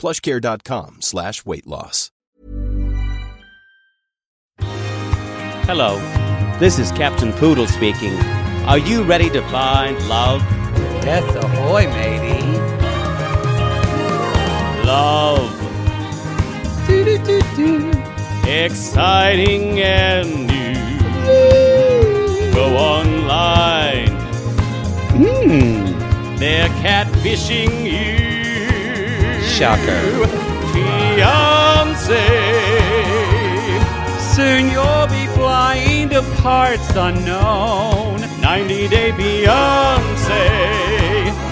plushcare.com slash weight loss. Hello, this is Captain Poodle speaking. Are you ready to find love? Yes, ahoy, matey. Love. Do-do-do-do. Exciting and new. Go online. Hmm. They're catfishing you. Shocker. Fiance. Soon you'll be flying to parts unknown, 90 Day Fiance.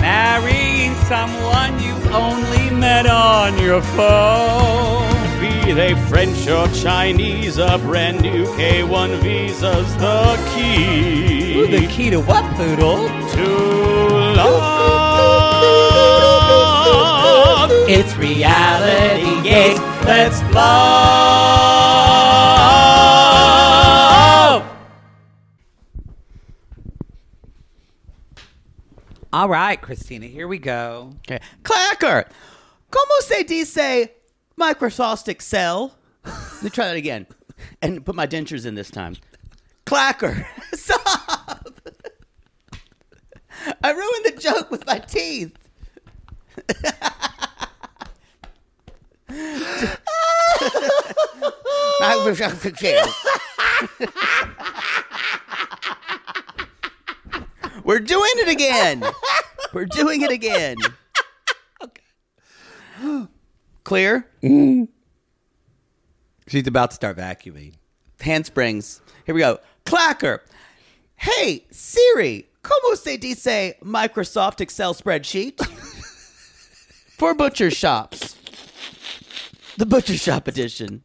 marrying someone you only met on your phone. Be they French or Chinese, a brand new K1 visa's the key Ooh, the key to what, Poodle? to love. It's reality gaze. Let's love. All right, Christina, here we go. Okay. Clacker. Como se dice Microsoft Excel? Let me try that again. And put my dentures in this time. Clacker. Stop. I ruined the joke with my teeth. We're doing it again. We're doing it again. Clear? She's about to start vacuuming. Handsprings. Here we go. Clacker. Hey, Siri, como se dice Microsoft Excel spreadsheet? For butcher shops. The butcher shop edition.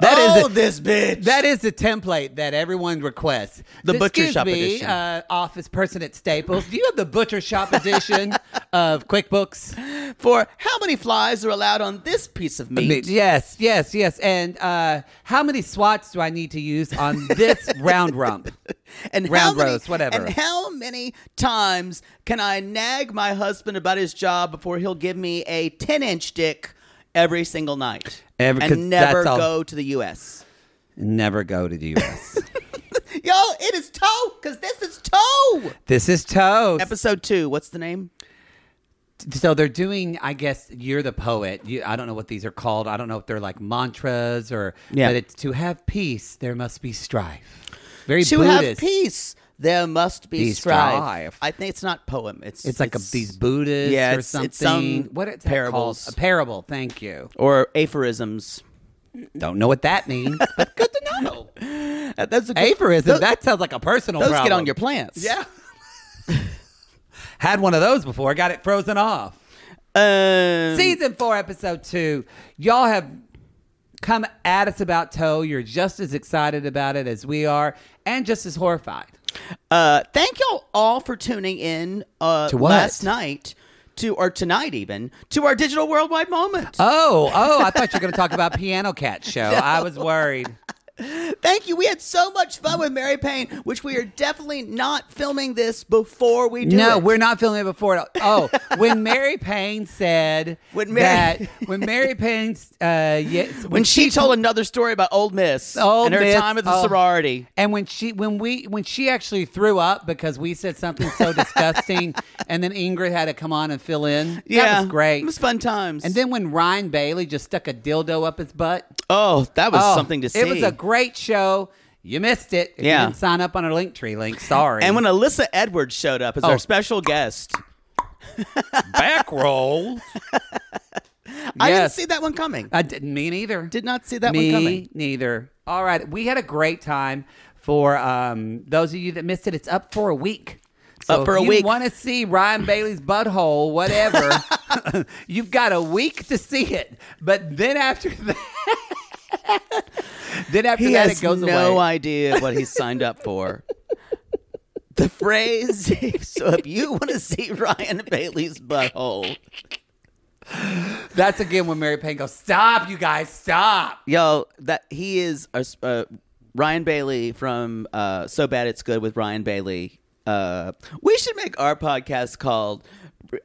That is oh, a- this bitch. That is the template that everyone requests. The This butcher shop me, edition. Uh, office person at Staples. Do you have the butcher shop edition of QuickBooks? For how many flies are allowed on this piece of meat? Yes, yes, yes. And uh, how many swats do I need to use on this round rump? and round many- roast, whatever. And how many times can I nag my husband about his job before he'll give me a 10 inch dick every single night? Every- and never all- go to the U.S. Never go to the U.S. Yo, it is toe, because this is toe. this is toe. Episode two, what's the name? so they're doing i guess you're the poet you, i don't know what these are called i don't know if they're like mantras or Yeah. but it's to have peace there must be strife very To buddhist have peace, there must be, Be strife. strife. I think it's not poem. It's it's like a, these buddhists yeah, or it's- something it's some what that parables. a parable thank you or aphorisms. don't know what that means but good to know That's a good, aphorism Those, that sounds like a personal those problem get on your plants. yeah had one of those before got it frozen off Um, Season four, episode two. Y'all have come at us about Toe. You're just as excited about it as we are, and just as horrified. Uh, thank y'all all for tuning in uh, To what? last night to or tonight even to our digital worldwide moment. Oh, oh! I thought you were going to talk about Piano Cat show. I was worried. Thank you. We had so much fun with Mary Payne, which we are definitely not filming this before we do no, it. we're not filming it before. it- Oh, when Mary Payne said When Mary- that when Mary Payne, uh, yes, when she told another story about Old Miss Old and her Miss, time at the oh. sorority. And when she when we when she actually threw up because we said something so disgusting, and then Ingrid had to come on and fill in. Yeah, that was great. It was fun times. and then when Ryan Bailey just stuck a dildo up his butt, oh, that was oh, something to see. It was a great show. You missed it. If Yeah. You didn't sign up on our Linktree link. Sorry. and when Alyssa Edwards showed up as Oh. our special guest, back roll. I didn't see that one coming. I didn't. Me neither. Did not see that me one coming. neither. All right, we had a great time. For um, those of you that missed it, it's up for a week. So Up for if a you week. Want to see Ryan Bailey's butthole? Whatever. you've got a week to see it. But then after that, then after He that, it goes no away. idea what he's signed up for. The phrase, so if you want to see Ryan Bailey's butthole, That's again when Mary Payne goes, "Stop, you guys, stop." yo, that he is a, uh, Ryan Bailey from uh, So Bad It's Good with Ryan Bailey. Uh, we should make our podcast called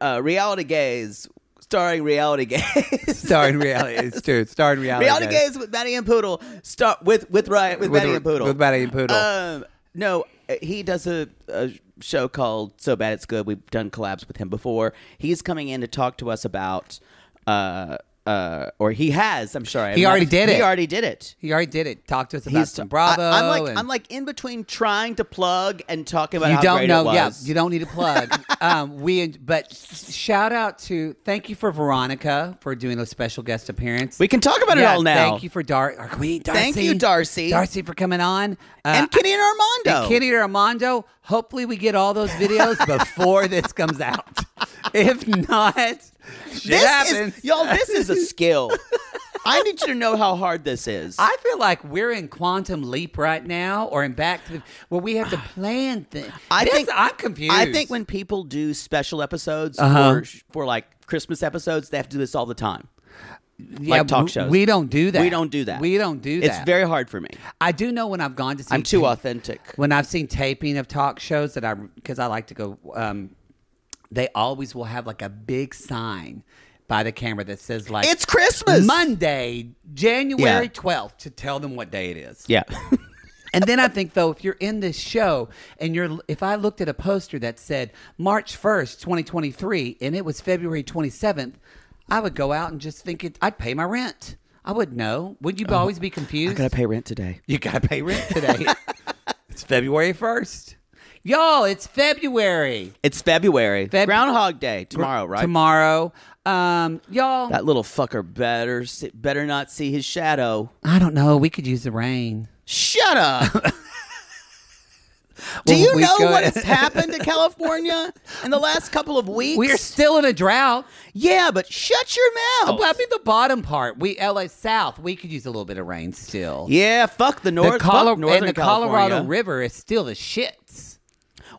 uh, Reality Gaze, starring Reality Gaze. Starring reality, it's true. Starring reality. Reality. Gaze with Matty and Poodle. Start with with Ryan with, With- and Poodle. with Matty and Poodle. Um, no, he does a, a show called So Bad It's Good. We've done collabs with him before. He's coming in to talk to us about. Uh, uh, or he has. I'm sorry. He I'm already did it. He already did it. He already did it. Talk to us about He's some Bravo. I, am like and- I'm like in between trying to plug and talking about you don't know yeah you don't need to plug um we but shout out to thank you for veronica for doing a special guest appearance We can talk about it all now. thank you for Dar- our queen darcy Thank you, Darcy. darcy for coming on uh, and Kenny and Armando. and Kenny and Armando. Hopefully, we get all those videos before this comes out. If not, shit this happens. is y'all. This is a skill. I need you to know how hard this is. I feel like we're in quantum leap right now, or in back to the, where we have to plan things. I This- think I'm confused. I think when people do special episodes Uh-huh. for for like Christmas episodes, they have to do this all the time. yeah, like talk we- shows. we don't do that. We don't do that. We don't do that. It's very hard for me. I do know when I've gone to see. I'm too authentic. When I've seen taping of talk shows that I because I like to go. Um, they always will have like a big sign by the camera that says like It's Christmas. Monday, January Yeah. twelfth, to tell them what day it is. Yeah. And then I think though, if you're in this show and you're, if I looked at a poster that said March first, 2023, and it was February 27th, I would go out and just think it. I'd pay my rent. I would know. Would you oh, always be confused? I gotta pay rent today. You gotta pay rent today. it's February first, y'all. It's February. It's February. Feb- Groundhog Day tomorrow, right? Tomorrow, um, y'all. That little fucker better better not see his shadow. I don't know. We could use the rain. Shut up. Do Well, you we know could- what has happened to California in the last couple of weeks? We are still in a drought. yeah, but shut your mouth. Well, I mean, the bottom part, we LA South, we could use a little bit of rain still. yeah, fuck the north. the Colo- fuck northern and the Colorado California. River is still the shits.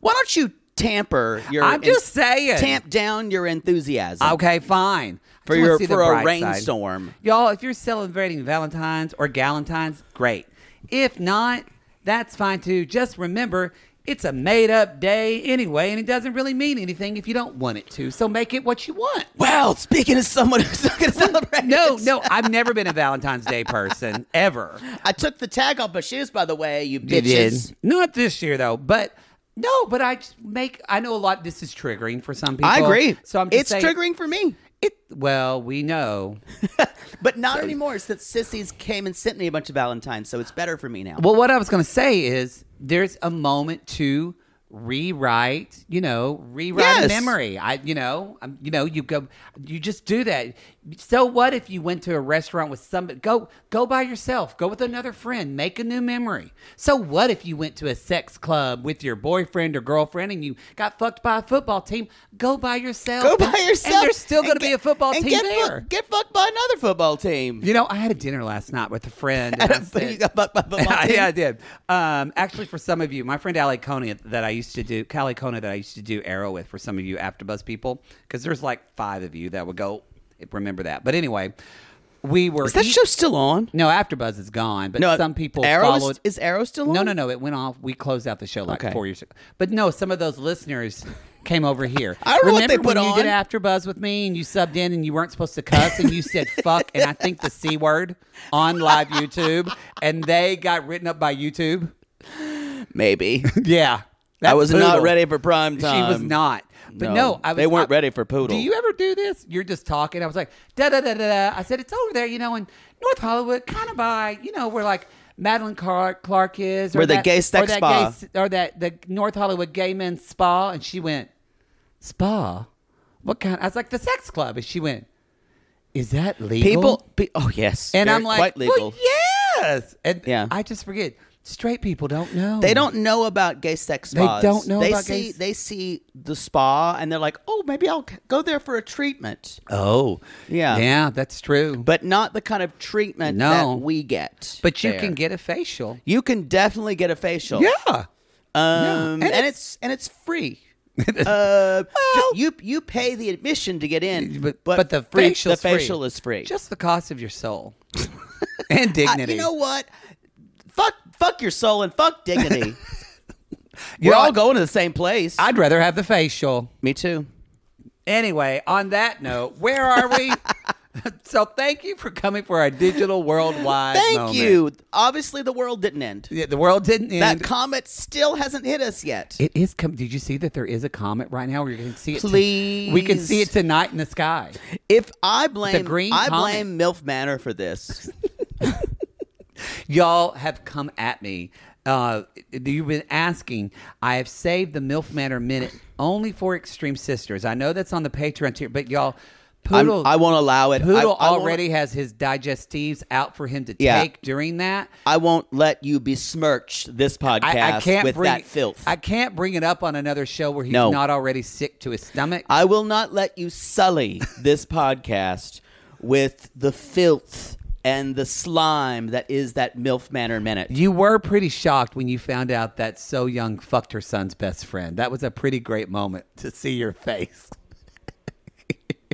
Why don't you tamper your? I'm just saying. Tamp down your enthusiasm. Okay, fine. I For just wanna your- see the for a bright rainstorm. side. y'all. If you're celebrating Valentine's or Galentine's, great. If not, that's fine too. Just remember, it's a made-up day anyway, and it doesn't really mean anything if you don't want it to. So make it what you want. Well, speaking of someone who's not going to celebrate, No, no, I've never been a Valentine's Day person ever. I took the tag off my shoes, by the way. You You did. bitches. Not this year though, but no, but I just make. I know a lot. This is triggering for some people. I agree. So I'm just it's saying, triggering for me. It well, we know. But not anymore since sissies came and sent me a bunch of Valentines, so it's better for me now. Well, what I was going to say is there's a moment to rewrite. You know, rewrite Yes. memory. I, you know, um, you know, you go, you just do that. So what if you went to a restaurant with somebody? Go, go by yourself. Go with another friend. Make a new memory. So what if you went to a sex club with your boyfriend or girlfriend and you got fucked by a football team? Go by yourself. Go by yourself. And there's still going to be a football team get there. Fuck, get fucked by another football team. You know, I had a dinner last night with a friend. and I you got fucked by a football team. yeah, I did. Um, actually, for some of you, my friend Ali Coney that I used to do, Callie Kona that I used to do Arrow with for some of you AfterBuzz people, because there's like five of you that would go remember that. But anyway, we were Is that eat- show still on? No, AfterBuzz is gone, but No, some people Arrow is- followed. is Arrow still No, on? no, no. It went off. We closed out the show like Okay. four years ago. But no, some of those listeners came over here. I don't know what Remember they put when you did on. AfterBuzz with me and you subbed in and you weren't supposed to cuss and you said fuck and I think the c word on live YouTube and they got written up by YouTube. Maybe. Yeah, I That's was not ready for prime time. She was not. But No, no, I was, they weren't I- ready for Poodle. Do you ever do this? You're just talking. I was like, da da da da da. I said, it's over there, you know, in North Hollywood, kind of by, you know, where like Madeline Clark, Clark is. Or Where the gay sex or that spa. Gay, or that, the North Hollywood gay men's spa. And she went, spa? What kind? I was like, the sex club. And she went, is that legal? People. Pe- oh yes. And Very- I'm like, quite legal. well, yes. And Yeah. I just forget. Straight people don't know. They don't know about gay sex spas. They don't know they about see, gay- They see the spa and they're like, oh, maybe I'll go there for a treatment, Oh, Yeah. Yeah, that's true. but not the kind of treatment No. that we get. But you there. can get a facial. You can definitely get a facial. Yeah. Um, And and, it's, and it's free. uh, ju- you you pay the admission to get in, But, but, the free- facial's the free. facial is free. Just the cost of your soul and I- dignity. you know what? Fuck fuck your soul and fuck dignity. We're know, all going to the same place. I'd rather have the facial. Me too. Anyway, on that note, where are we? so thank you for coming for our digital worldwide. Thank moment. you. Obviously, the world didn't end. Yeah, the world didn't end. That comet still hasn't hit us yet. it is. Com- Did you see that there is a comet right now? We can see it. Please. we can see it tonight in the sky. if I blame, green I comet. blame MILF Manor for this. Y'all have come at me. Uh, you've been asking. I have saved the MILF Manor minute only for Extreme Sisters. I know that's on the Patreon tier, but y'all, I'm- Poodle, I won't allow it. Poodle I- I already has his digestives out for him to Yeah. take during that. I won't let you besmirch this podcast I, I can't with bring that filth. I can't bring it up on another show where he's No. not already sick to his stomach. I will not let you sully this podcast with the filth and the slime that is that MILF Manor Minute. you were pretty shocked when you found out that So Young fucked her son's best friend. That was a pretty great moment to see your face.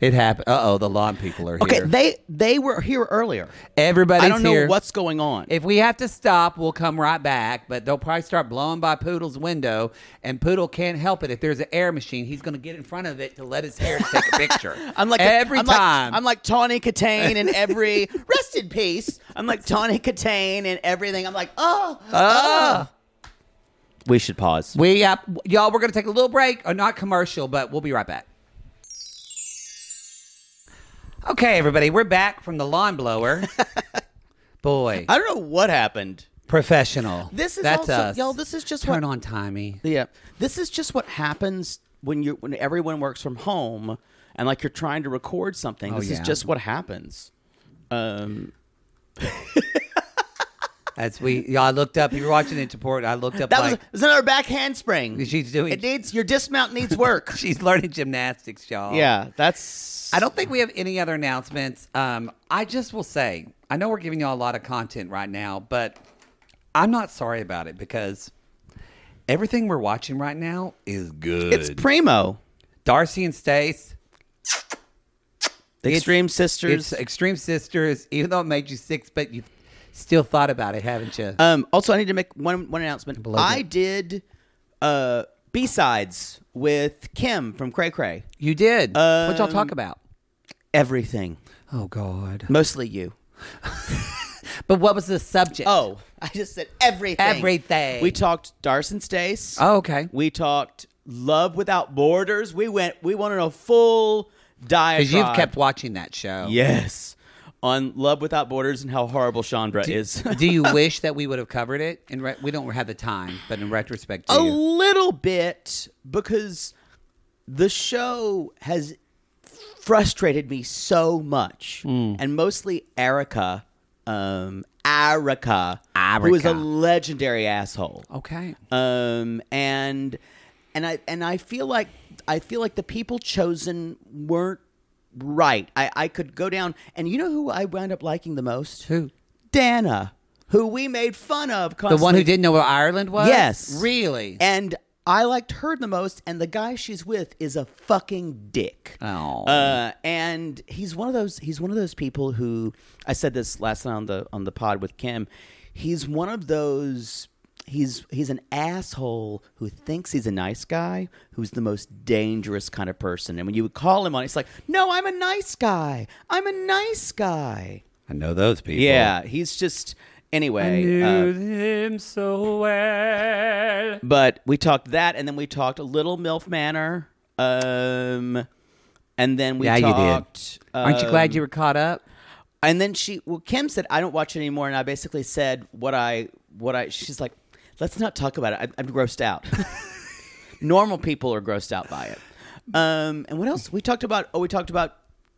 it happened. Uh oh, the lawn people are here. Okay, they they were here earlier. Everybody's I don't know here. what's going on. If we have to stop, we'll come right back. But they'll probably start blowing by Poodle's window, and Poodle can't help it. If there's an air machine, he's going to get in front of it to let his hair take a picture. I'm like every I'm like- time. I'm like Tawny Kitaen in every rest in peace. I'm like Tawny Kitaen in everything. I'm like, oh, Ah. oh. We should pause. we uh, y'all, we're going to take a little break, or not commercial, but we'll be right back. Okay, everybody, we're back from the lawn blower. Boy, I don't know what happened. professional. This is That's also, us. y'all. This is just Turn what, on timey. Yeah, this is just what happens when you when everyone works from home and like you're trying to record something. Oh, this yeah. is just what happens. Um, As we, y'all I looked up. You were watching it report. I looked up that like was, was another back handspring. She's doing- It needs your dismount needs work. she's learning gymnastics, y'all. yeah, that's. I don't think we have any other announcements. Um, I just will say, I know we're giving y'all a lot of content right now, but I'm not sorry about it because everything we're watching right now is good. It's primo. Darcy and Stace. The It's- Extreme Sisters. It's Extreme Sisters, even though it made you sick, but you've still thought about it, haven't you? Um, also, I need to make one one announcement. I that. did uh, B sides with Kim from Cray Cray. you did. what y'all um, talk about? Everything, Oh, God. mostly you. But what was the subject? Oh, I just said everything. Everything. We talked Darson Stace. Oh, okay. We talked Love Without Borders. We went. We wanted a full diatribe. Because you've kept watching that show. yes on Love Without Borders and how horrible Chandra is. do you wish that we would have covered it? In re- we don't have the time, but in retrospect, do a you? little bit because the show has frustrated me so much, Hmm. and mostly Erica, um, Erica, who is a legendary asshole. Okay. Um, and and I and I feel like I feel like the people chosen weren't right. I I could go down, and you know who I wound up liking the most? Who? Dana, who we made fun of. The one who didn't know where Ireland was? Yes. Really? And I liked her the most, and the guy she's with is a fucking dick. Oh. Uh, and he's one of those. He's one of those people who I said this last night on the on the pod with Kim. He's one of those. He's he's an asshole who thinks he's a nice guy, who's the most dangerous kind of person. And when you would call him on, it's like, no, I'm a nice guy. I'm a nice guy. I know those people. Yeah, he's just anyway. uh, him so well. but we talked that, and then we talked a little MILF Manor. Um, and then we talked. yeah, you did. talked. Aren't you glad um, you were caught up? And then she, well, Kim said, "I don't watch it anymore," and I basically said what I, what I. She's like, "Let's not talk about it. I, I'm grossed out." Normal people are grossed out by it. Um, and what else? We talked about. Oh, we talked about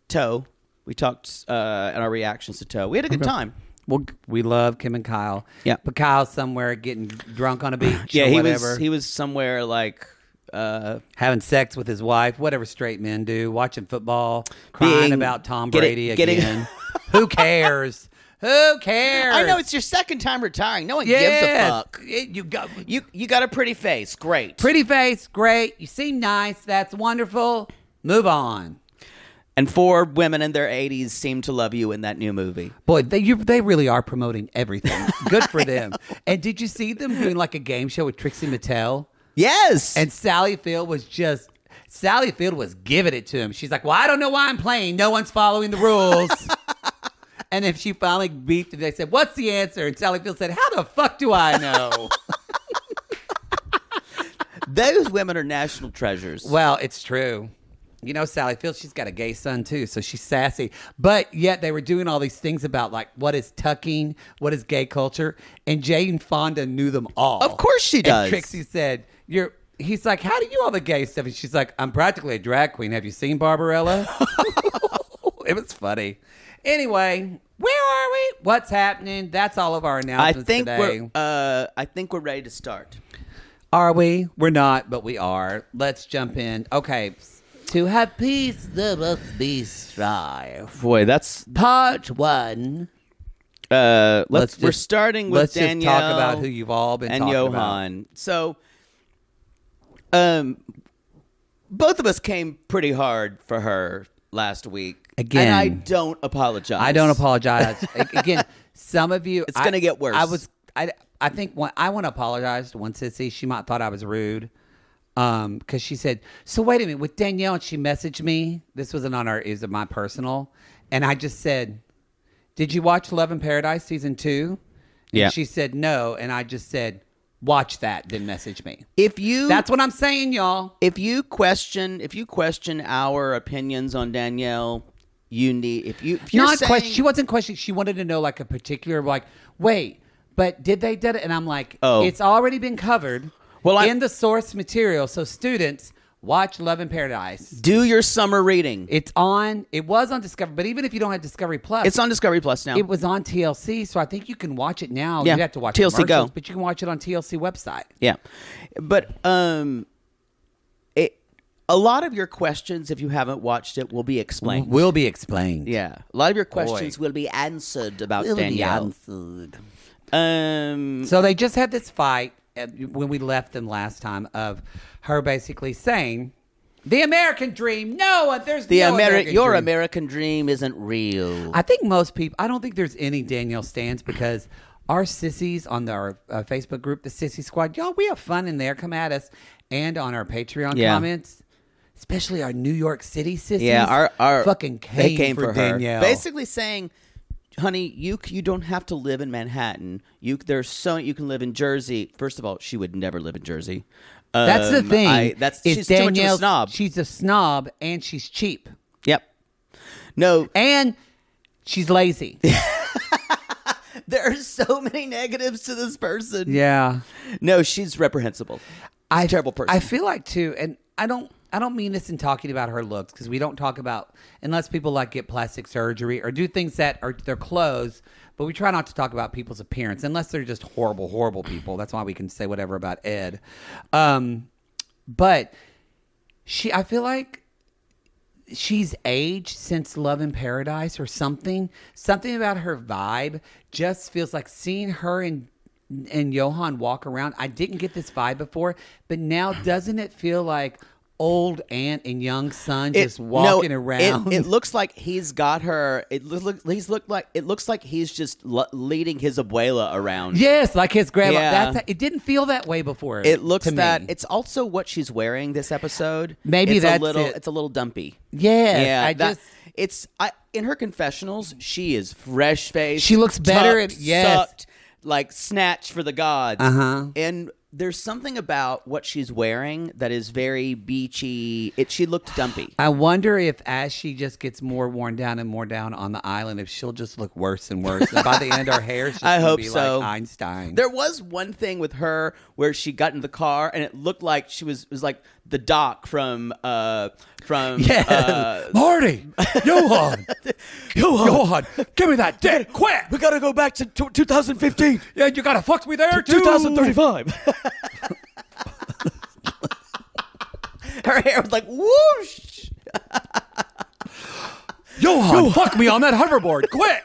Toe. We talked uh, and our reactions to Toe. We had a good time. Well, we love Kim and Kyle. Yeah. But Kyle's somewhere getting drunk on a beach Yeah, or he whatever. was. He was somewhere like. Uh, having sex with his wife, whatever straight men do, watching football, crying Being- about Tom getting- Brady getting- again. Who cares? Who cares? I know it's your second time retiring. No one yes. gives a fuck. It- you got You you got a pretty face. Great. pretty face, great. You seem nice. That's wonderful. Move on. And four women in their 80s seem to love you in that new movie. Boy, they you, they really are promoting everything. Good for them. And did you see them doing like a game show with Trixie Mattel? Yes. And Sally Field was just Sally Field was giving it to him. She's like, "Well, I don't know why I'm playing. No one's following the rules." and if she finally beat them, they said, "What's the answer?" And Sally Field said, "How the fuck do I know?" those women are national treasures. well, it's true. You know, Sally Field, she's got a gay son too, so she's sassy. But yet they were doing all these things about like what is tucking, what is gay culture, and Jane Fonda knew them all. Of course she And does. Trixie said, "You're." He's like, "How do you all the gay stuff?" And she's like, "I'm practically a drag queen. Have you seen Barbarella?" it was funny. Anyway, where are we? What's happening? That's all of our announcements I think today. we're uh, I think we're ready to start. Are we? We're not, but we are. Let's jump in. Okay. To have peace, there must be strife. Boy, that's Part one. uh let's, we're just- starting with let's Danielle just talk about who you've all been and Yohan. So um both of us came pretty hard for her last week. Again. And I don't apologize. I don't apologize. Again, some of you. It's I- gonna get worse. I was. I. I think one, I want to apologize to one sissy. She might thought I was rude. Um, because she said, "So wait a minute." With Danielle, and she messaged me. This wasn't on our. Is it my personal, and I just said, "Did you watch Love in Paradise season two? And Yeah. She said no, and I just said, "Watch that." Then message me. If you That's what I'm saying, y'all. if you question if you question our opinions on Danielle, you need if you if you're not saying, question. She wasn't questioning. She wanted to know like a particular like, wait, but did they did it? And I'm like, Oh. it's already been covered. Well, I- in the source material. So students watch Love in Paradise. do your summer reading. It's on. It was on Discovery, but even if you don't have Discovery Plus, It's on Discovery Plus now. It was on TLC, so I think you can watch it now. Yeah, You have to watch TLC Go. but you can watch it on TLC website. Yeah, but um, a lot of your questions, if you haven't watched it, will be explained. Will be explained. yeah, a lot of your questions will be answered about Will be Danielle. answered. Um, So they just had this fight at, when we left them last time of her basically saying, "The American dream, no, there's the no Ameri- American your dream." American dream isn't real. I think most people. I don't think there's any Danielle stands because our sissies on our uh, Facebook group, the Sissy Squad, y'all, we have fun in there. Come at us, and on our Patreon Yeah. comments, especially our New York City sissies. yeah, our our fucking came, they came for, for, Danielle. her, basically saying. Honey, you you don't have to live in Manhattan. You there's so you can live in Jersey. First of all, she would never live in Jersey. That's the Um, thing. I, that's she's too much of a snob. She's a snob, and she's cheap, Yep. No, and she's lazy. there are so many negatives to this person. yeah. No, she's reprehensible. I a terrible person. I feel like too, and I don't. I don't mean this in talking about her looks because we don't talk about unless people like get plastic surgery or do things that are their clothes. But we try not to talk about people's appearance unless they're just horrible, horrible people. That's why we can say whatever about Ed. Um, but she, I feel like she's aged since Love in Paradise or something. Something about her vibe just feels like seeing her in and Yohan walk around. I didn't get this vibe before, but now doesn't it feel like old aunt and young son It- just walking no, around? It, it looks like he's got her. It looks he's looked like it looks like he's just l- leading his abuela around. yes, like his grandma. Yeah. That's it. Didn't feel that way before. It looks to me. that it's also what she's wearing this episode. Maybe it's that's a little. it. It's a little dumpy. Yes, yeah. I that- just- it's I in her confessionals. She is fresh faced. She looks better tucked, at- yes. sucked, like snatch for the gods. Uh-huh. And there's something about what she's wearing that is very beachy. It she looked dumpy. I wonder if as she just gets more worn down and more down on the island, if she'll just look worse and worse. and by the end, her hair's just I hope be so. like Einstein. There was one thing with her where she got in the car and it looked like she was was like the doc from uh from yeah, uh, Marty, Yohan, Yohan, Yohan! Give me that dick, quick! we got to go back to t- 2015 Yeah, you gotta fuck me there too. 2035 her hair was like whoosh! Yohan, fuck me on that hoverboard, quick!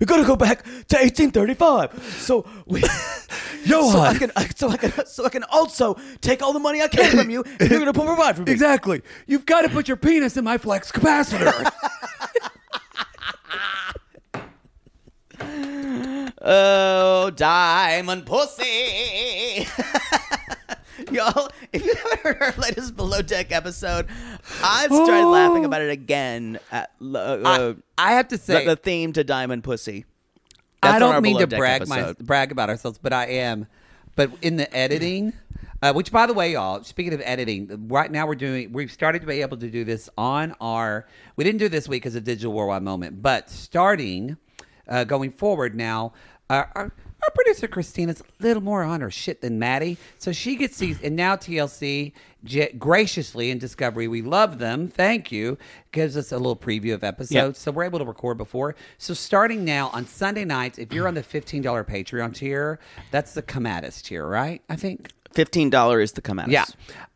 We got to go back to 1835 so we so I Yohan, can so I can so I can also take all the money I can from you and you're going to provide for me exactly. You've got to put your penis in my flux capacitor. Oh, diamond pussy. Y'all, if you haven't heard our latest Below Deck episode, I've started laughing about it again. At, uh, uh, I have to say, the theme to Diamond Pussy. I That's our don't mean to brag my, brag about ourselves, but I am. But in the editing, uh, which by the way, y'all, speaking of editing, right now we're doing. We've started to be able to do this on our. We didn't do this week because of digital worldwide moment, but starting uh, going forward now, uh, our. Our producer Christina's a little more on her shit than Maddie, so she gets these. And now TLC j- graciously in Discovery, we love them. Thank you. Gives us a little preview of episodes, so we're able to record before. So starting now on Sunday nights, if you're on the fifteen dollar Patreon tier, that's the come at tier, right? I think. $15 is the come out. Yeah.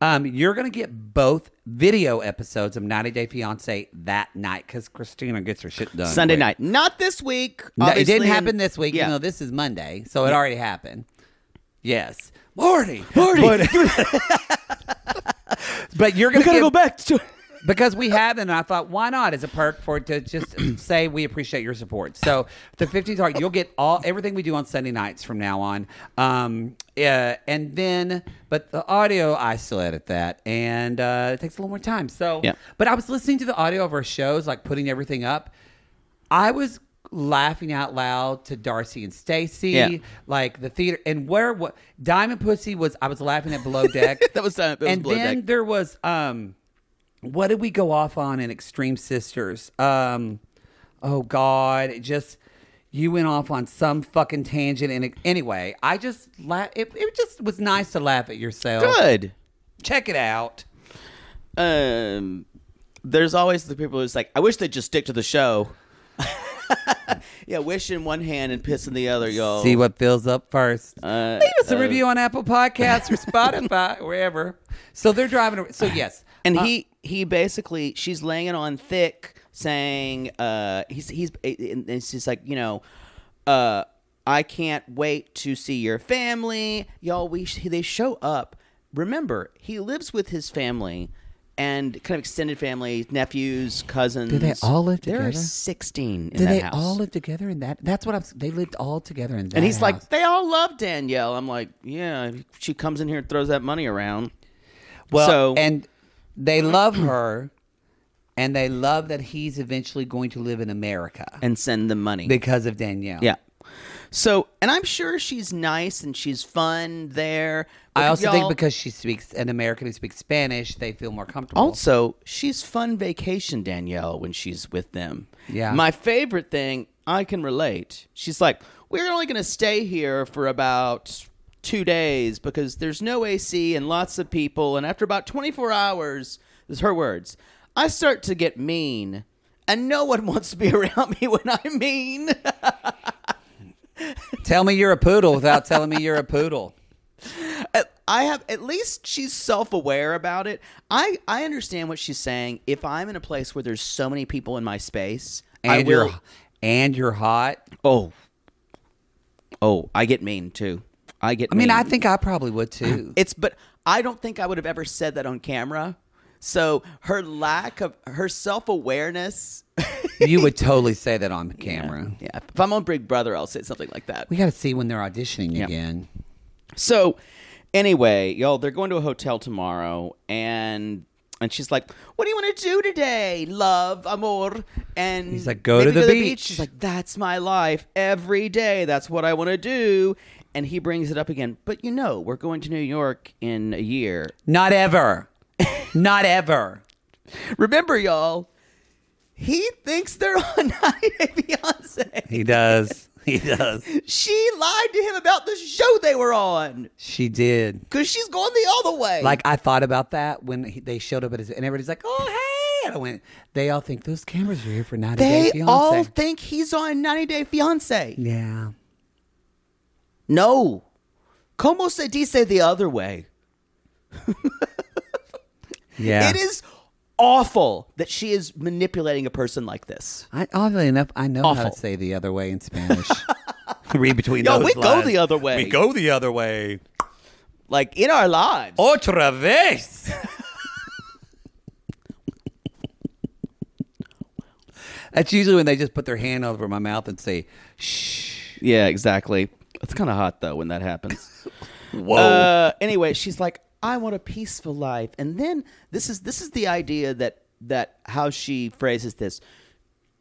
Um, you're going to get both video episodes of 90 Day Fiance that night because Christina gets her shit done. Sunday quick. night. Not this week. No, it didn't happen and- this week. Yeah. You know, this is Monday, so it already happened. Yes, Marty, Marty. But, but you're gonna get, go back to. Because we have. And I thought, why not as a perk for it to just say we appreciate your support. So the 15th target, you'll get all everything we do on Sunday nights from now on. Um, uh, and then, but the audio, I still edit that, and uh, it takes a little more time. So, Yeah. but I was listening to the audio of our shows, like putting everything up. I was laughing out loud to Darcy and Stacy, Yeah. like the theater, and where what Diamond Pussy was. I was laughing at Below Deck. That was, uh, that was and then Deck. there was um, what did we go off on in Extreme Sisters? Um, oh God, it just you went off on some fucking tangent. And it, anyway, I just laugh. It, it just was nice to laugh at yourself. Good. Check it out. Um, there's always the people who's like, I wish they'd just stick to the show. yeah, wish in one hand and piss in the other, y'all. See what fills up first. Uh, Leave us a review on Apple Podcasts or Spotify, wherever. So they're driving. So yes, And Uh, he he basically she's laying it on thick, saying uh he's he's and it's just like you know, uh I can't wait to see your family, y'all. We sh- they show up. Remember, he lives with his family and kind of extended family, nephews, cousins. Do they all live There are together? sixteen in do they house. all live together in that? That's what I'm. They lived all together in that. and he's house. like, they all love Danielle. I'm like, yeah. She comes in here and throws that money around. Well, So- and they love her, and they love that he's eventually going to live in America and send them money. because of Danielle. Yeah. So, and I'm sure she's nice and she's fun there. I also think y'all- because she speaks an American who speaks Spanish, they feel more comfortable. also she's fun vacation Danielle when she's with them. Yeah. My favorite thing I can relate. She's like, we're only going to stay here for about two days because there's no AC and lots of people. And after about 24 hours, this is her words. I start to get mean, and no one wants to be around me when I'm mean. Tell me you're a poodle without telling me you're a poodle. I have at least she's self-aware about it. I I understand what she's saying. If I'm in a place where there's so many people in my space, I And will you're and you're hot. Oh, oh, I get mean too. I get. I mean, mean. I think I probably would too. it's, but I don't think I would have ever said that on camera. So her lack of her self awareness. you would totally say that on camera. Yeah, if I'm on Big Brother, I'll say something like that. We got to see when they're auditioning Yeah. again. So, anyway, y'all, they're going to a hotel tomorrow, and and she's like, "What do you want to do today, love, amor?" And He's like, "Go to maybe the beach." She's like, "That's my life every day. That's what I want to do." And he brings it up again. But you know, we're going to New York in a year. Not ever. Not ever. Remember, y'all, he thinks they're on 90 Day Fiance. He does. He does. She lied to him about the show they were on She did. because she's going the other way. Like I thought about that when he, they showed up at his, and everybody's like, "Oh, hey!" And I went. They all think those cameras are here for ninety they Day Fiance. They all think he's on 90 Day Fiance. yeah. No. Como se dice the other way? Yeah. It is awful that she is manipulating a person like this. I, oddly enough, I know how to say the other way in Spanish. Read between Yo, those we go the other way. We go the other way. Like in our lives. Otra vez. That's usually when they just put their hand over my mouth and say, "Shh." Yeah, exactly. It's kind of hot though when that happens. Whoa. Uh, anyway, she's like, I want a peaceful life, and then this is this is the idea that that how she phrases this.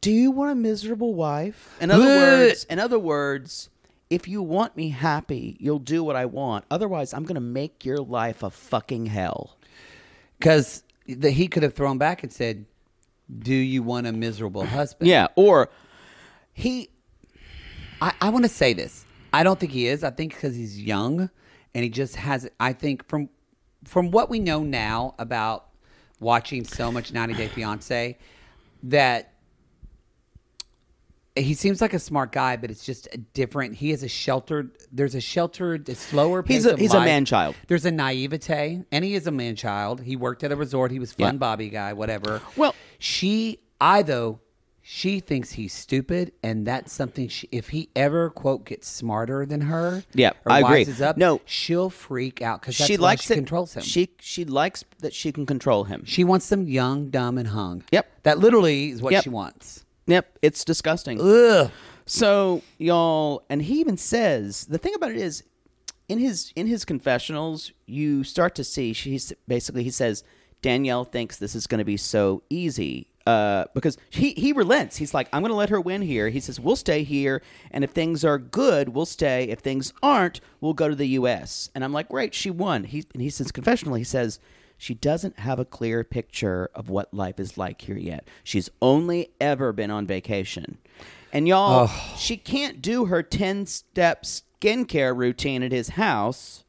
Do you want a miserable wife? In other words, in other words, if you want me happy, you'll do what I want. Otherwise, I'm going to make your life a fucking hell. Because he could have thrown back and said, "Do you want a miserable husband?" Yeah, or he I, I want to say this. I don't think he is. I think because he's young and he just has. I think from from what we know now about watching so much 90 Day Fiance, that he seems like a smart guy, but it's just a different. He is a sheltered. There's a sheltered, slower. He's a- he's a man-child. There's a naivete, and he is a man child. He worked at a resort. He was fun, Yeah. Bobby guy, whatever. Well- she, I though, she thinks he's stupid, and that's something. She, if he ever quote gets smarter than her, Yeah, or I agree. up, No. she'll freak out because she likes she it. controls him. She she likes that she can control him. she wants them young, dumb, and hung. Yep. that literally is what Yep. she wants. Yep, it's disgusting. Ugh. So y'all, and he even says the thing about it is, in his in his confessionals, you start to see she's basically he says Danielle thinks this is going to be so easy. Uh, because he, he relents. He's like, I'm going to let her win here. He says, We'll stay here. And if things are good, we'll stay. If things aren't, we'll go to the U.S. And I'm like, Great, she won. He, and he says, confessionally, he says, She doesn't have a clear picture of what life is like here yet. She's only ever been on vacation. And y'all, she can't do her 10 step skincare routine at his house.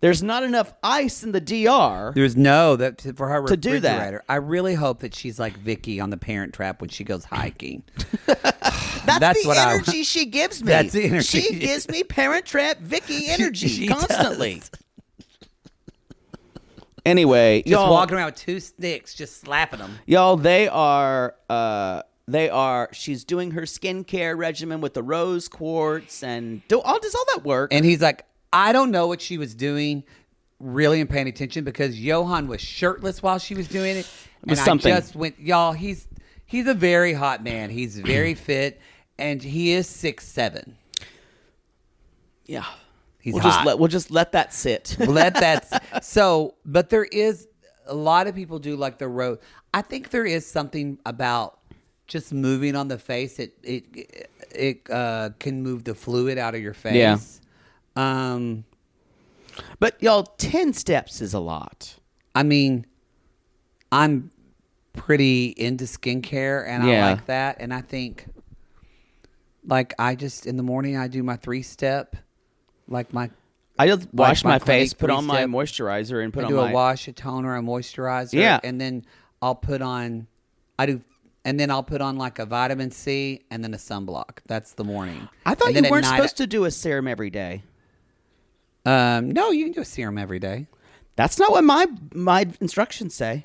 There's not enough ice in the DR. There's no that for her To do that. refrigerator. I really hope that she's like Vicky on the Parent Trap when she goes hiking. That's, That's the what I- energy she gives me. That's the energy. She gives me Parent Trap Vicky energy she constantly. does. Anyway, Just y'all, walking around with two sticks, just slapping them. y'all, they are. Uh, they are. She's doing her skincare regimen with the rose quartz and do all does all that work? And he's like, I don't know what she was doing, really, and paying attention because Yohan was shirtless while she was doing it. And was something. I just went, y'all. He's he's a very hot man. He's very fit, and he is six seven. yeah, He's we'll hot. just let we'll just let that sit. let that so but there is a lot of people do like the road i think there is something about just moving on the face it it it uh can move the fluid out of your face Yeah. Um but y'all, ten steps is a lot. i mean i'm pretty into skincare and i like that and i think like i just in the morning i do my three step like my I just wash my my, face, put on my moisturizer, and put I on do my a wash, a toner, a moisturizer. Yeah. And then I'll put on I do and then I'll put on like a vitamin C and then a sunblock. That's the morning. I thought you weren't night- supposed to do a serum every day. Um no, you can do a serum every day. That's not what my my instructions say.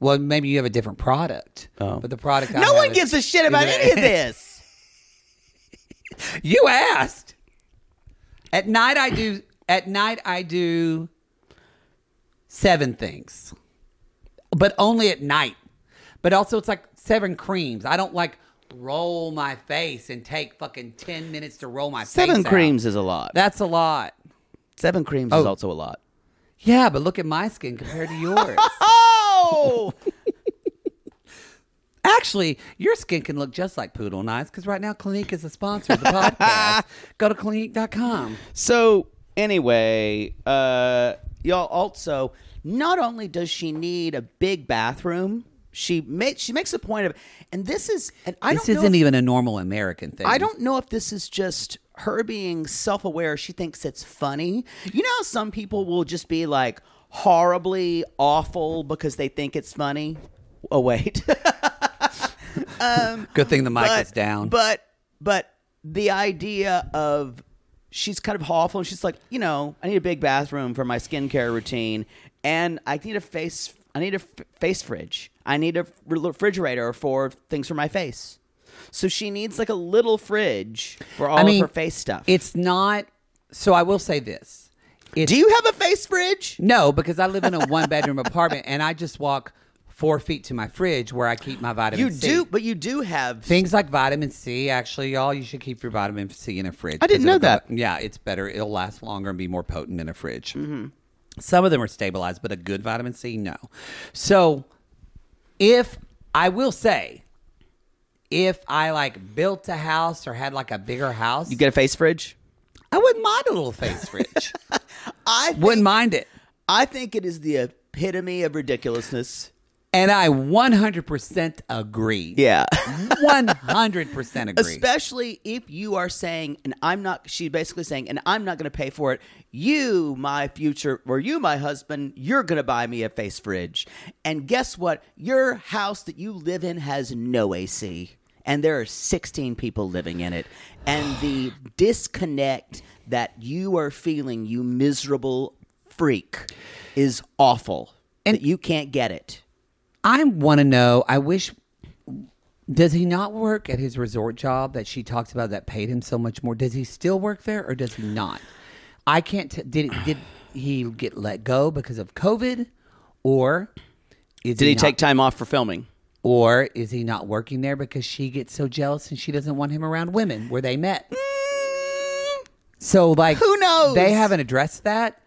Well, maybe you have a different product. Oh. But the product I no have one is- gives a shit about any of this. You asked. At night I do at night I do seven things. But only at night. But also it's like seven creams. I don't like roll my face and take fucking 10 minutes to roll my face. Seven out. creams is a lot. That's a lot. Seven creams is Oh. also a lot. Yeah, but look at my skin compared to yours. Oh, Actually, your skin can look just like Poodle Nice because right now Clinique is a sponsor of the podcast. Go to Clinique.com. So anyway, uh, y'all also not only does she need a big bathroom, she makes she makes a point of, and this is, and I this don't know This isn't even a normal American thing. I don't know if this is just her being self aware. She thinks it's funny. You know, some people will just be like horribly awful because they think it's funny. Oh wait, um, Good thing the mic but, is down. But but the idea of she's kind of awful and she's like, you know, I need a big bathroom for my skincare routine and I need a face I need a f- face fridge. I need a refrigerator for things for my face. So she needs like a little fridge for all I mean, of her face stuff. It's not. So I will say this. It's, Do you have a face fridge? No, because I live in a one bedroom apartment and I just walk four feet to my fridge where I keep my vitamin You C. do, but you do have Things like vitamin C, actually, y'all, you should keep your vitamin C in a fridge. I didn't know it'll go- that. Yeah, it's better. It'll last longer and be more potent in a fridge. Mm-hmm. Some of them are stabilized, but a good vitamin C, no. So, if I will say, if I like built a house or had like a bigger house, you get a face fridge. I wouldn't mind a little face fridge. I think, wouldn't mind it. I think it is the epitome of ridiculousness. And I 100% agree. Yeah. 100% agree. Especially if you are saying, and I'm not, she's basically saying, and I'm not going to pay for it. You, my future, or you, my husband, you're going to buy me a face fridge. And guess what? Your house that you live in has no AC. And there are 16 people living in it. And the disconnect that you are feeling, you miserable freak, is awful. And- you can't get it. I want to know. I wish. Does he not work at his resort job that she talks about that paid him so much more? Does he still work there or does he not? I can't. T- did did he get let go because of COVID, or is Did he not- take time off for filming? Or is he not working there because she gets so jealous and she doesn't want him around women where they met? So like Who knows? They haven't addressed that.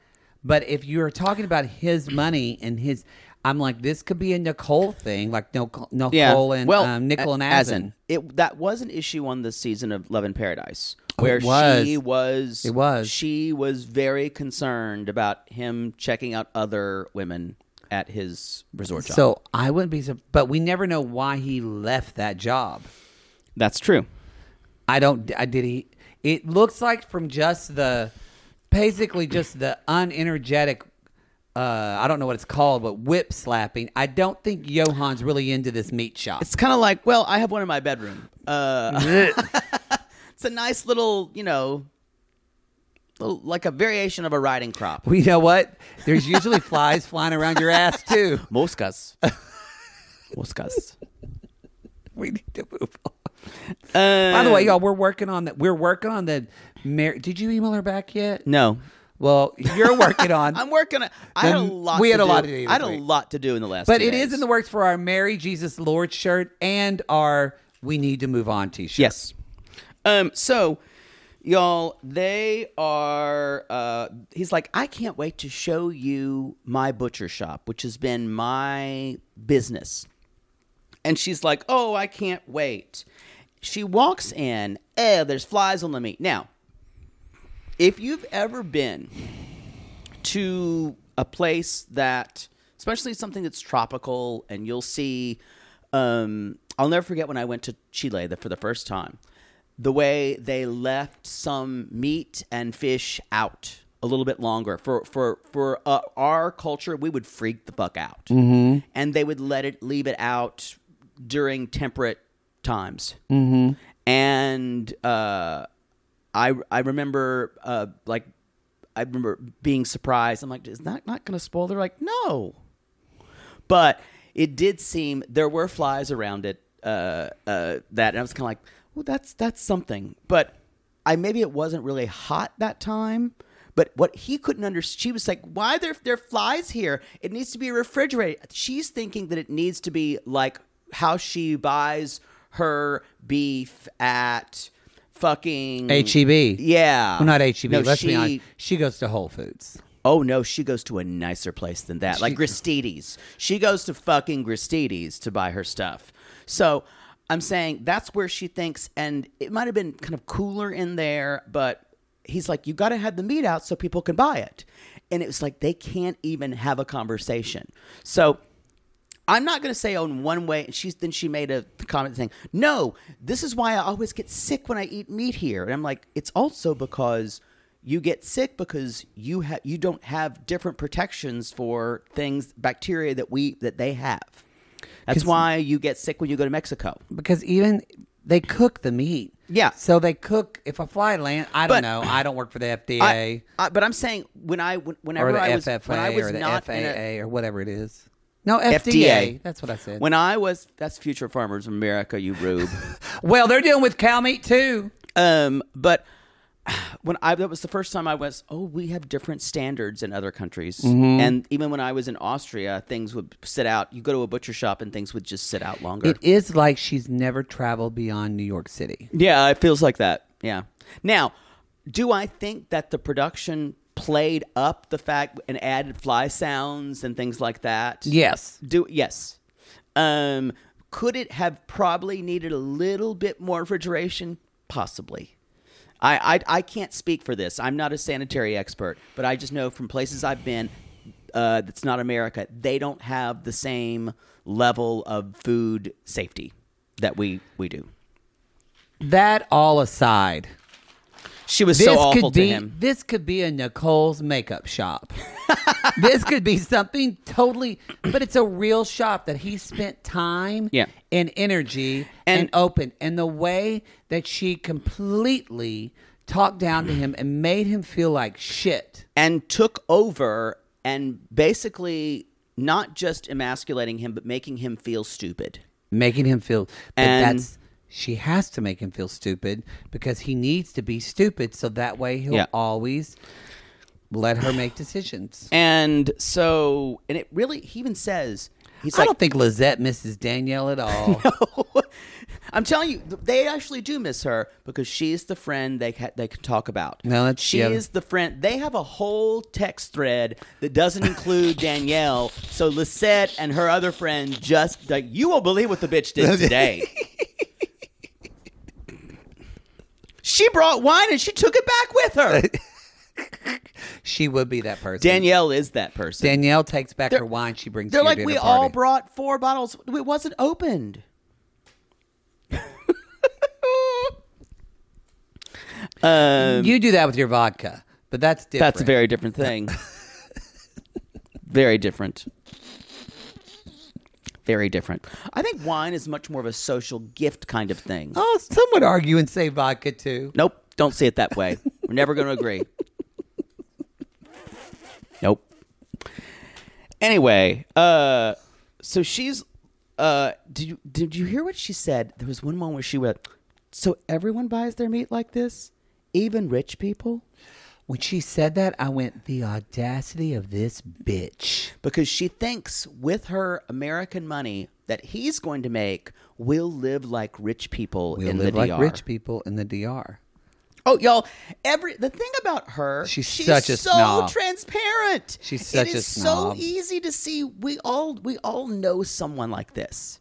But if you're talking about his money and his I'm like, this could be a Nicole thing, like Nicole, Nicole and well, um, Nicole and Azan. It that was an issue on the season of Love in Paradise Oh, where it was. she was It was. she was very concerned about him checking out other women at his resort job. So I wouldn't be, sur- but we never know why he left that job. that's true. I don't. I did he. It looks like from just the, basically just the unenergetic. Uh, I don't know what it's called, but whip slapping. I don't think Yohan's really into this meat shop. It's kind of like, well, I have one in my bedroom. Uh, it's a nice little, you know, little, like a variation of a riding crop. well, you know what? There's usually flies flying around your ass too. Moscas. Moscas. We need to move on. Uh, By the way, y'all, we're working on that. We're working on the. Mar- Did you email her back yet? no. Well, you're working on. I'm working. On, I had a lot. we to had a do. lot to do I had a lot to do in the last. But two it is days. in the works for our Mary Jesus Lord shirt and our We Need to Move On t-shirt. Yes. Um. So, y'all, they are. Uh. He's like, I can't wait to show you my butcher shop, which has been my business. And she's like, Oh, I can't wait. She walks in. Eh, there's flies on the meat. Now, if you've ever been to a place that, especially something that's tropical, and you'll see. Um, I'll never forget when I went to Chile the, for the first time. The way they left some meat and fish out a little bit longer for for for uh, our culture, we would freak the fuck out, mm-hmm. and they would let it leave it out during temperate times. Mm-hmm. And uh, I I remember uh, like I remember being surprised. I'm like, is that not going to spoil? They're like, no. But it did seem there were flies around it. Uh, uh, that and I was kind of like, well, that's that's something. But I maybe it wasn't really hot that time. But what he couldn't understand, she was like, "Why there there are flies here? It needs to be refrigerated." She's thinking that it needs to be like how she buys her beef at fucking HEB. Yeah, Well, not HEB. No, Let's she, be honest. She goes to Whole Foods. Oh no, she goes to a nicer place than that, like Gristedes. She goes to fucking Gristedes to buy her stuff. So I'm saying that's where she thinks, and it might have been kind of cooler in there, but he's like, you got to have the meat out so people can buy it, and it was like they can't even have a conversation. So. I'm not going to say on one way. And she's then she made a comment saying, "No, this is why I always get sick when I eat meat here." And I'm like, "It's also because you get sick because you have you don't have different protections for things bacteria that we that they have. That's why you get sick when you go to Mexico. because even they cook the meat. Yeah. So they cook. If a fly land, I don't know. I don't work for the FDA I, I, but I'm saying when I when- whenever or the I was FFA when I was or the not FAA in a, or whatever it is. No FDA. FDA. That's what I said. when I was that's Future Farmers of America, you rube. well, they're dealing with cow meat too. Um, but when I that was the first time I was, oh, we have different standards in other countries, Mm-hmm. and even when I was in Austria, things would sit out. You go to a butcher shop and things would just sit out longer. It is like she's never traveled beyond New York City. yeah, it feels like that. Yeah. Now, do I think that the production played up the fact and added fly sounds and things like that? Yes. Do yes. Um, could it have probably needed a little bit more refrigeration? Possibly. I, I I can't speak for this. I'm not a sanitary expert, but I just know from places I've been uh, that's not America, they don't have the same level of food safety that we we do. That all aside, She was this so awful could to be him. this could be a Nicole's makeup shop. this could be something totally, but it's a real shop that he spent time Yeah. and energy and, And- open, and the way that she completely talked down to him and made him feel like shit. and took over and basically not just emasculating him, but making him feel stupid. making him feel but And- that's she has to make him feel stupid because he needs to be stupid so that way he'll Yeah. always let her make decisions. And so, and it really, he even says, he's I like, don't think Lizette misses Danielle at all. no. I'm telling you, they actually do miss her because she's the friend they ca- they can talk about. No, that's- she yeah. is the friend. They have a whole text thread that doesn't include Danielle. So Lisette and her other friend just like you won't believe what the bitch did today. She brought wine and she took it back with her. she would be that person. Danielle is that person. Danielle takes back They're- her wine she brings They're to your like, dinner we party. all brought four bottles. It wasn't opened. um, You do that with your vodka, but that's different. that's a very different thing. very different. Very different. I think wine is much more of a social gift kind of thing. Oh, some would argue and say vodka too. Nope, don't see it that way. We're never going to agree. Nope. Anyway, uh, so she's. Uh, did you did you hear what she said? There was one moment where she went. So everyone buys their meat like this, even rich people, When she said that, I went, the audacity of this bitch. because she thinks with her American money that he's going to make, we'll live like rich people We'll in live the like DR. rich people in the DR. Oh, y'all! Every the thing about her, She's such a so snob. transparent. She's such It a is snob. so easy to see. We all we all know someone like this.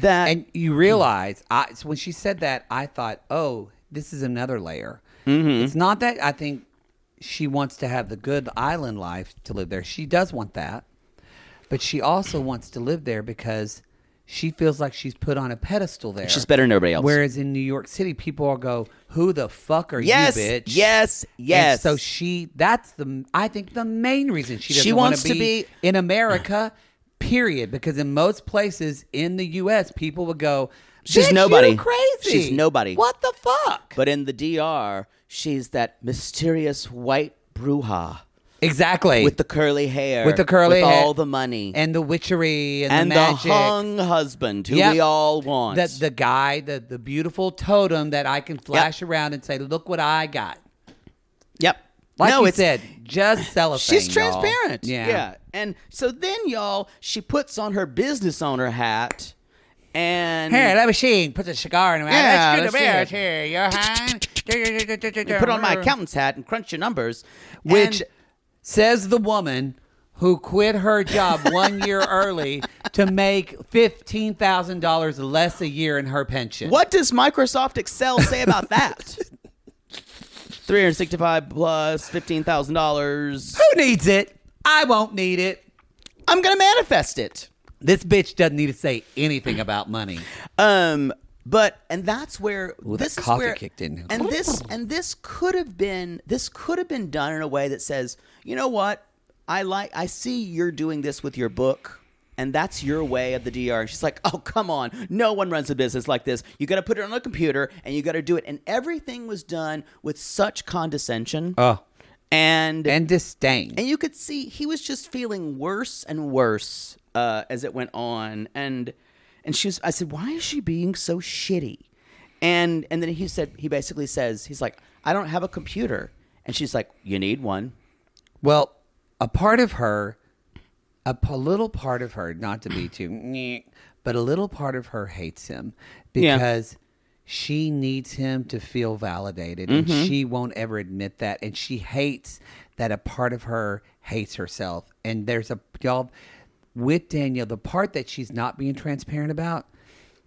That and you realize I so when she said that I thought, oh, this is another layer. Mm-hmm. It's not that I think she wants to have the good island life to live there. She does want that, but she also wants to live there because she feels like she's put on a pedestal there. She's better than everybody else. Whereas in New York City, people will go, "Who the fuck are Yes, you, bitch?" yes, And yes. so she, that's the, I think the main reason she doesn't She want wants to be- in America. Period. Because in most places in the U.S., people would go, She's "Bitch, you nobody. crazy. She's nobody. What the fuck?" but in the DR, she's that mysterious white bruja. exactly with the curly hair, with the curly hair. with hair, all the money, and the witchery and, and the the, hung husband who Yep. we all want. the the guy, the the beautiful totem that I can flash around and say, "Look what I got." yep. Like no, you it's, said, just cellophane. She's y'all. transparent. Yeah. And so then, y'all, she puts on her business owner hat and Here, let me see. Put the cigar in her mouth. Yeah, Let's do the let's do here. Yohan. put on my accountant's hat and crunch your numbers. Which And- says the woman who quit her job one year early to make fifteen thousand dollars less a year in her pension. what does Microsoft Excel say about that? 365 plus $15,000. Who needs it? I won't need it. I'm going to manifest it. This bitch doesn't need to say anything about money. Um, but and that's where Ooh, this is coffee where, kicked in. and this and this could have been this could have been done in a way that says, you know what, I like I see you're doing this with your book. And that's your way of the DR. She's like, oh, come on. No one runs a business like this. You got to put it on a computer and you got to do it. And everything was done with such condescension. Oh. and, And disdain. and you could see he was just feeling worse and worse uh, as it went on. And and she was, I said, why is she being so shitty? And and then he said, he basically says, he's like, I don't have a computer. And she's like, you need one. Well, a part of her, a little part of her, not to be too, but a little part of her hates him Yeah. because she needs him to feel validated, and she won't ever admit that, and she hates that a part of her hates herself. And there's a y'all with Danielle, the part that she's not being transparent about.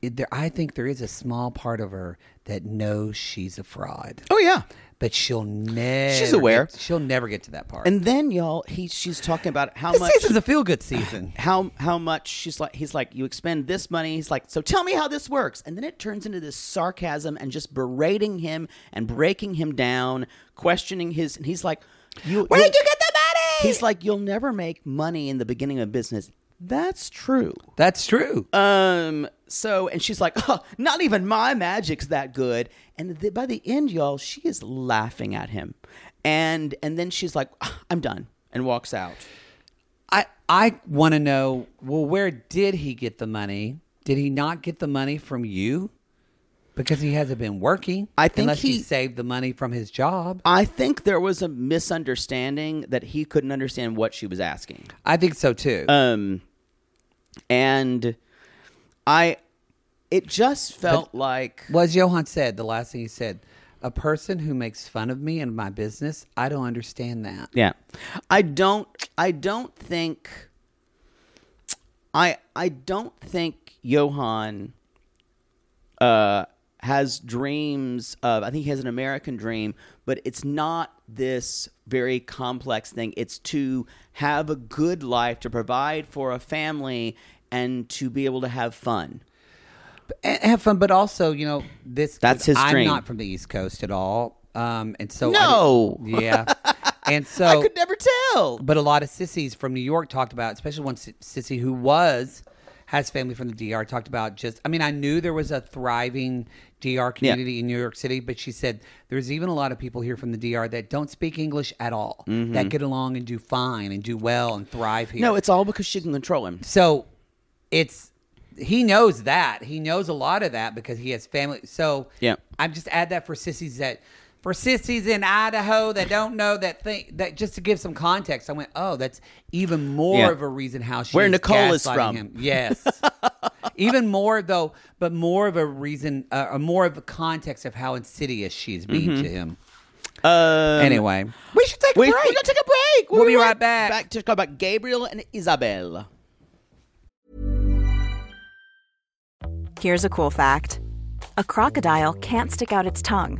It, there, I think there is a small part of her that knows she's a fraud, Oh yeah. but she'll never. She's aware. get- she'll never get to that part. And then y'all, he she's talking about how This much season's a feel good season. how how much she's like he's like you expend this money he's like so tell me how this works and then it turns into this sarcasm and just berating him and breaking him down questioning his and he's like you Where did you get? He's like you'll never make money in the beginning of business that's true That's true. um so and she's like oh, not even my magic's that good and th- by the end y'all she is laughing at him and and then she's like "Ah, i'm done and walks out I I want to know. Well, where did he get the money? Did he not get the money from you? Because he hasn't been working. I think unless he, he- saved the money from his job. I think there was a misunderstanding that he couldn't understand what she was asking. I think so too. Um, and I, it just felt like well, as Yohan said, the last thing he said, a person who makes fun of me and my business, I don't understand that. yeah, I don't, I don't think, I, I don't think Yohan, uh, has dreams of. I think he has an American dream, but it's not this very complex thing. It's to have a good life, to provide for a family, and to be able to have fun. and have fun, but also, you know, this. That's his I'm dream. not from the East Coast at all, um, and so No. didn't- yeah, and so I could never tell. But a lot of sissies from New York talked about, especially one sissy who was has family from the DR, talked about just. I mean, I knew there was a thriving DR community in New York City, but she said there's even a lot of people here from the DR that don't speak English at all, that get along and do fine and do well and thrive here. Mm-hmm. No, it's all because she can control him. so it's he knows that he knows a lot of that because he has family. So Yeah. I'm just add that for sissies that for sissies in Idaho that don't know that thing that just to give some context. I went, oh, that's even more Yeah. of a reason how she where Nicole is from. Him. Yes, even more though, but more of a reason, uh, or more of a context of how insidious she is being Mm-hmm. to him. Um, Anyway, we should take a we, break. we're gonna take a break. We'll be right back. Back to talk about Gabriel and Isabel. Here's a cool fact a crocodile can't stick out its tongue.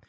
time.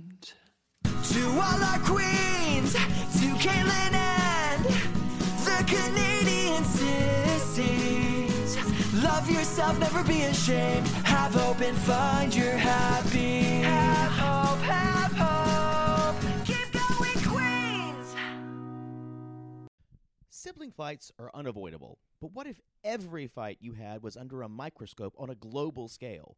To all our queens, to Caitlin and the Canadian sissies. Love yourself, never be ashamed. Have hope and find your happy. Have hope, have hope. Keep going, Queens. Sibling fights are unavoidable, but what if every fight you had was under a microscope on a global scale?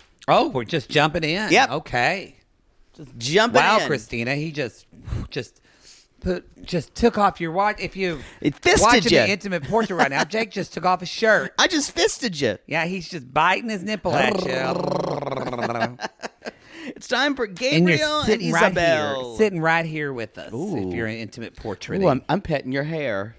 Oh, we're just jumping in. Yep. Okay. Just jumping in. Wow, in. Christina, he just just put just took off your watch. If you It fisted watching ya. the intimate portrait right now, Jake just took off his shirt. I just fisted you. Yeah, he's just biting his nipple at you. It's time for and Gabriel you're and, sitting right Isabel. here, sitting right here with us. Ooh. If you're an intimate portrait, I'm, I'm petting your hair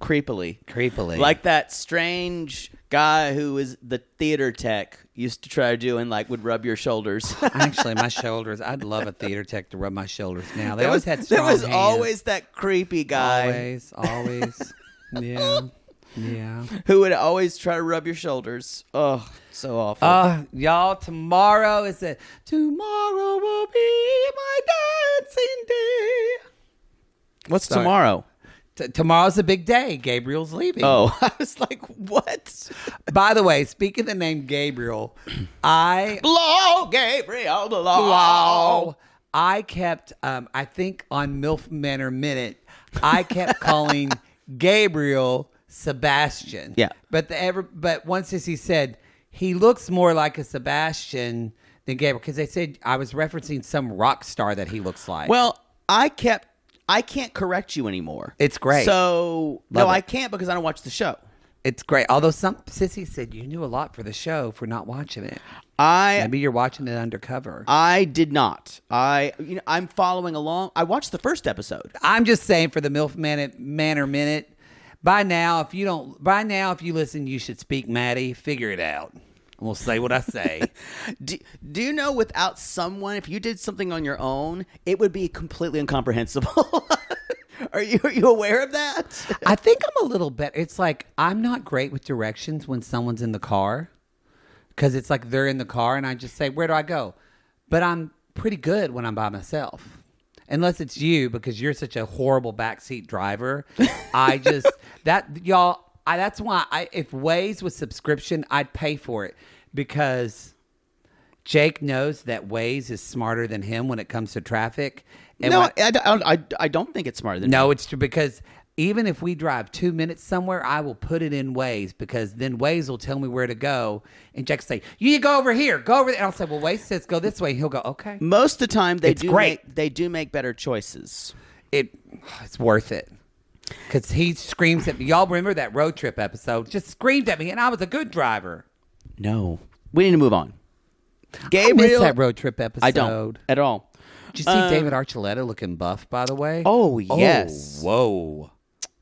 creepily. creepily Like that strange guy who was the theater tech used to try to do and like would rub your shoulders. Actually, my shoulders. I'd love a theater tech to rub my shoulders. Now they there always was, had there was hands. always that creepy guy always, always. yeah, yeah. who would always try to rub your shoulders. Oh, so awful. Uh, y'all, tomorrow is a tomorrow will be my dancing day. What's sorry. tomorrow? T- tomorrow's a big day. Gabriel's leaving. Oh, I was like, what? By the way, speaking of the name Gabriel, I Blow, Gabriel, blow. Wow. I kept, um, I think on MILF Manor Minute, I kept calling Gabriel Sebastian. Yeah. But the ever, but once as he said he looks more like a Sebastian than Gabriel because they said I was referencing some rock star that he looks like. Well, I kept. I can't correct you anymore. It's great. So no, it. I can't because I don't watch the show. it's great. Although some sissy said you knew a lot for the show for not watching it. I Maybe you're watching it undercover. I did not. I you know I'm following along. I watched the first episode. I'm just saying for the MILF Minute, Manor Minute. By now, if you don't, by now, if you listen, you should speak, Maddie. Figure it out. We'll say what I say. Do, do you know without someone, if you did something on your own, it would be completely incomprehensible? are you are you aware of that? I think I'm a little better. It's like I'm not great with directions when someone's in the car because it's like they're in the car and I just say, Where do I go? But I'm pretty good when I'm by myself. Unless it's you because you're such a horrible backseat driver. I just, that, y'all, I, that's why I, if Waze was subscription, I'd pay for it because Jake knows that Waze is smarter than him when it comes to traffic. And no, I, I, I, I don't think it's smarter than no, it's true because even if we drive two minutes somewhere, I will put it in Waze because then Waze will tell me where to go. And Jack will say, "You need to go over here, go over there." And I'll say, "Well, Waze says go this way." And he'll go, "Okay." Most of the time, they It's do great. make they do make better choices. It, it's worth it because he screams at me. Y'all remember that road trip episode? Just screamed at me, and I was a good driver. No, we need to move on. I miss that road trip episode. I don't at all. Did you see Um, David Archuleta looking buff? By the way. Oh, yes. whoa,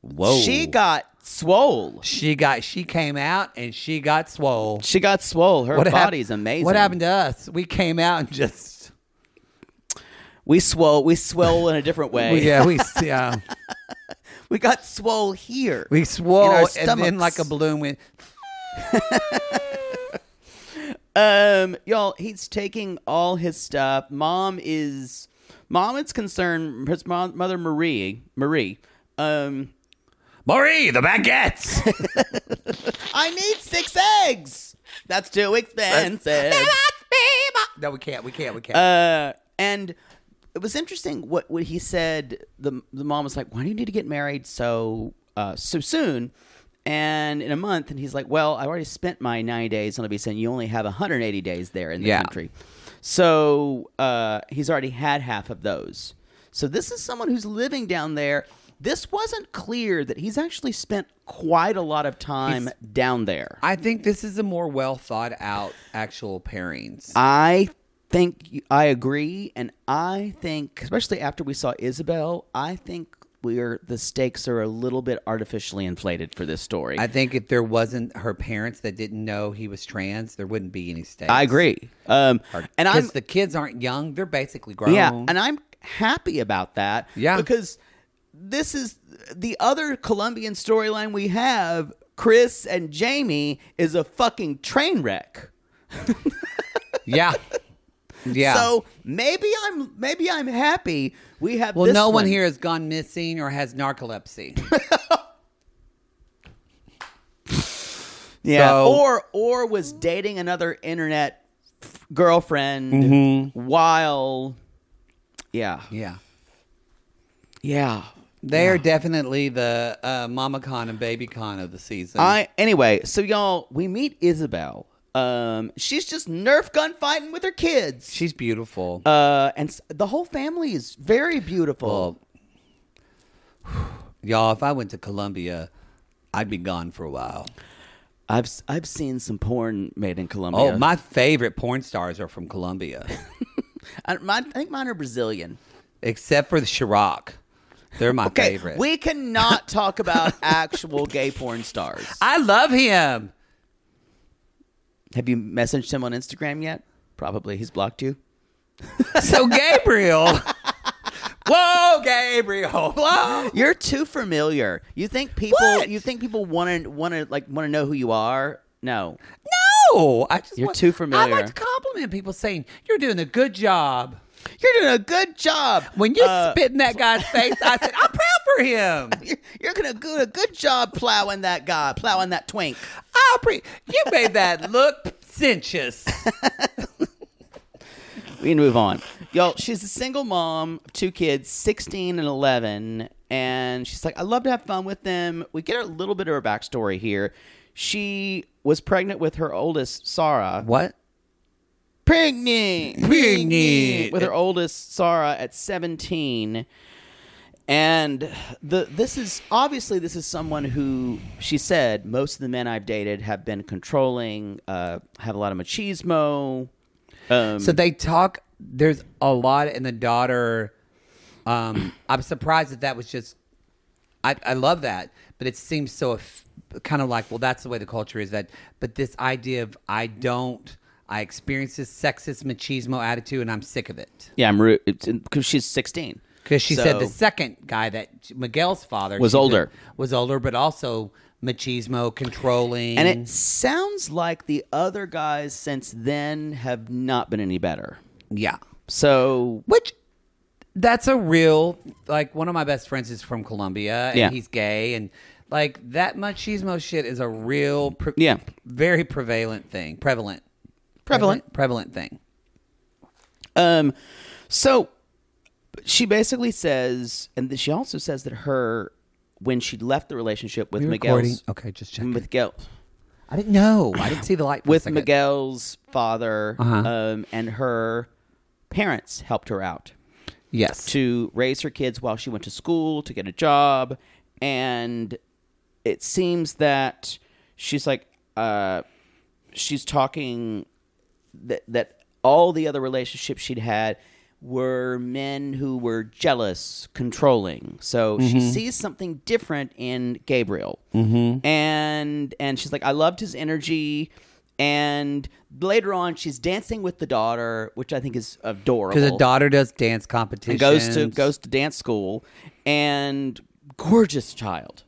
whoa. She got swole. She got. She came out and she got swole. She got swole. Her hap- body's amazing. What happened to us? We came out and just We swole. We swole in a different way. we, yeah we yeah We got swole here. we swole and then like a balloon went. Um, y'all, he's taking all his stuff. Mom is, mom is concerned. His mom, mother Marie, Marie. Um, Marie, the baguettes. I need six eggs. That's too expensive. no, we can't. We can't. We can't. Uh, and it was interesting what what he said. The the mom was like, "Why do you need to get married so uh, so soon?" And in a month, and he's like, "Well, I already spent my 90 days on Ibiza, and you only have 180 days there in the Yeah. country." So uh, he's already had half of those. So this is someone who's living down there. This wasn't clear that he's actually spent quite a lot of time down there. I think this is a more well thought out actual pairings. I think I agree, and I think, especially after we saw Isabel, I think we're the stakes are a little bit artificially inflated for this story. I think if there wasn't her parents that didn't know he was trans, there wouldn't be any stakes. I agree, um, and I'm Because the kids aren't young; they're basically grown. yeah, and I'm happy about that. Yeah. because this is the other Colombian storyline we have. Chris and Jamie is a fucking train wreck. yeah, yeah. So maybe I'm maybe I'm happy we have. well, no one one here has gone missing or has narcolepsy. Yeah, So- or or was dating another internet f- girlfriend Mm-hmm. while. Yeah, yeah. yeah. They are definitely the uh, mama con and baby con of the season. I anyway. So y'all, we meet Isabel. Um, she's just Nerf gun fighting with her kids. She's beautiful. uh, and s- the whole family is very beautiful. well, y'all, if I went to Colombia, I'd be gone for a while. I've s- I've seen some porn made in Colombia. Oh, my favorite porn stars are from Colombia, I, mine- I think mine are Brazilian. except for the Chirac. They're my Okay, favorite. we cannot talk about actual gay porn stars. I love him. Have you messaged him on Instagram yet? Probably. He's blocked you. So Gabriel. Whoa, Gabriel. Whoa. You're too familiar. You think people What? you think people want to want to like want to know who you are? No. No, I just You're want- too familiar. I like to compliment people saying you're doing a good job. You're doing a good job. When you Uh, spit in that guy's face, I said, "I'm for him." you're, you're gonna do a good job plowing that guy, plowing that twink. I'll pre- you made that look sensuous. We can move on. Yo, she's a single mom two kids, 16 and 11. And she's like, I love to have fun with them. We get a little bit of her backstory here. She was pregnant with her oldest, Sarah. What? Pregnant. Pregnant. With her oldest, Sarah, at 17. And the this is obviously this is someone who she said most of the men I've dated have been controlling, uh, have a lot of machismo. Um, So they talk. There's a lot, in the daughter. Um, I'm surprised that that was just. I I love that, but it seems so eff- kind of like well, that's the way the culture is. That, but this idea of I don't. I experience this sexist machismo attitude, and I'm sick of it. yeah, I'm because she's 16. Because she said the second guy that Miguel's father Was she said older. was older, but also machismo, controlling, And it sounds like the other guys since then have not been any better. yeah, So which that's a real like one of my best friends is from Colombia and Yeah. he's gay and like that machismo shit is a real pre- Yeah. very prevalent thing prevalent Prevalent. prevalent thing Um, so she basically says, and she also says that her when she left the relationship with recording? Okay, just checking. with Miguel I didn't know I didn't see the light with. Miguel's father Uh-huh. um, and her parents helped her out yes to raise her kids while she went to school to get a job and it seems that she's like uh she's talking that that all the other relationships she'd had were men who were jealous, controlling. So she sees something different in Gabriel, mm-hmm. and and she's like, I loved his energy. And later on, she's dancing with the daughter, which I think is adorable. because the daughter does dance competitions and goes to goes to dance school, and gorgeous child.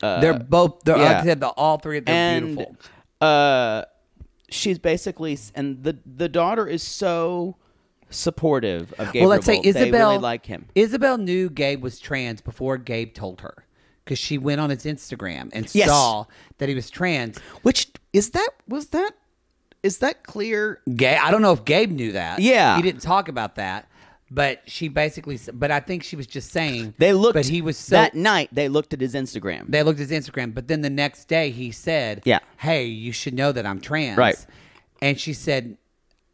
they're both they're yeah. I said the all three they're and beautiful uh she's basically and the the daughter is so supportive of Gabriel. Well, let's say They Isabel really like him. Isabel knew Gabe was trans before Gabe told her because she went on his Instagram and Yes. saw that he was trans. Which is that was that is that clear? Gay. I don't know if Gabe knew that. Yeah. he didn't talk about that, but she basically. But I think she was just saying They looked But he was so. that night. They looked at his Instagram. they looked at his Instagram, but then the next day he said, Yeah. hey, you should know that I'm trans." Right. And she said,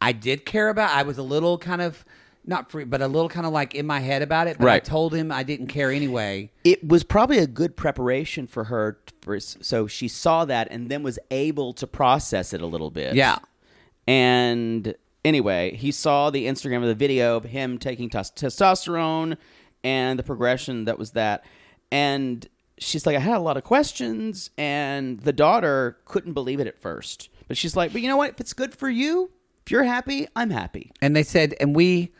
"I did care about. I was a little kind of." Not free, but a little kind of like in my head about it. But I Right. told him I didn't care anyway. it was probably a good preparation for her. For, so she saw that and then was able to process it a little bit. Yeah. And anyway, he saw the Instagram of the video of him taking tes- testosterone and the progression that was that. And she's like, I had a lot of questions, and the daughter couldn't believe it at first. But she's like, but you know what? If it's good for you, if you're happy, I'm happy. and they said, and we,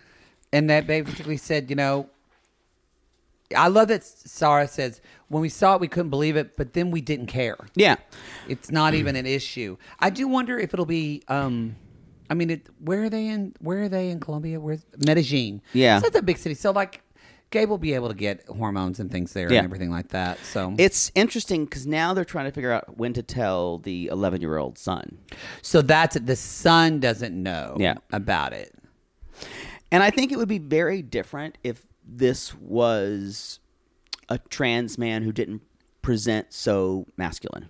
and that basically said, you know, I love that Sarah says when we saw it, we couldn't believe it, but then we didn't care. Yeah. It's not even an issue. I do wonder if it'll be. um I mean, it, where are they in? Where are they in Colombia? Where's Medellin? Yeah. so that's a big city. So like, Gabe will be able to get hormones and things there Yeah. and everything like that. So It's interesting because now they're trying to figure out when to tell the 11 year old son. so that's the son doesn't know Yeah. about it. And I think it would be very different if this was a trans man who didn't present so masculine.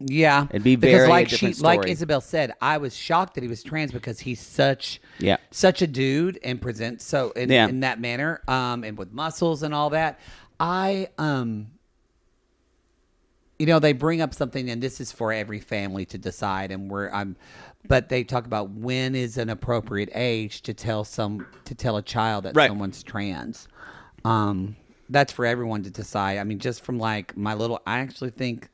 Yeah, It'd be because very a like she, different like. Isabel said, I was shocked that he was trans because he's such Yeah. such a dude and presents so in, Yeah. in that manner, um, and with muscles and all that. I um, you know, they bring up something, and this is for every family to decide, and we're I'm, but they talk about when is an appropriate age to tell some to tell a child that Right. someone's trans. Um, that's for everyone to decide. I mean, just from like my little, I actually think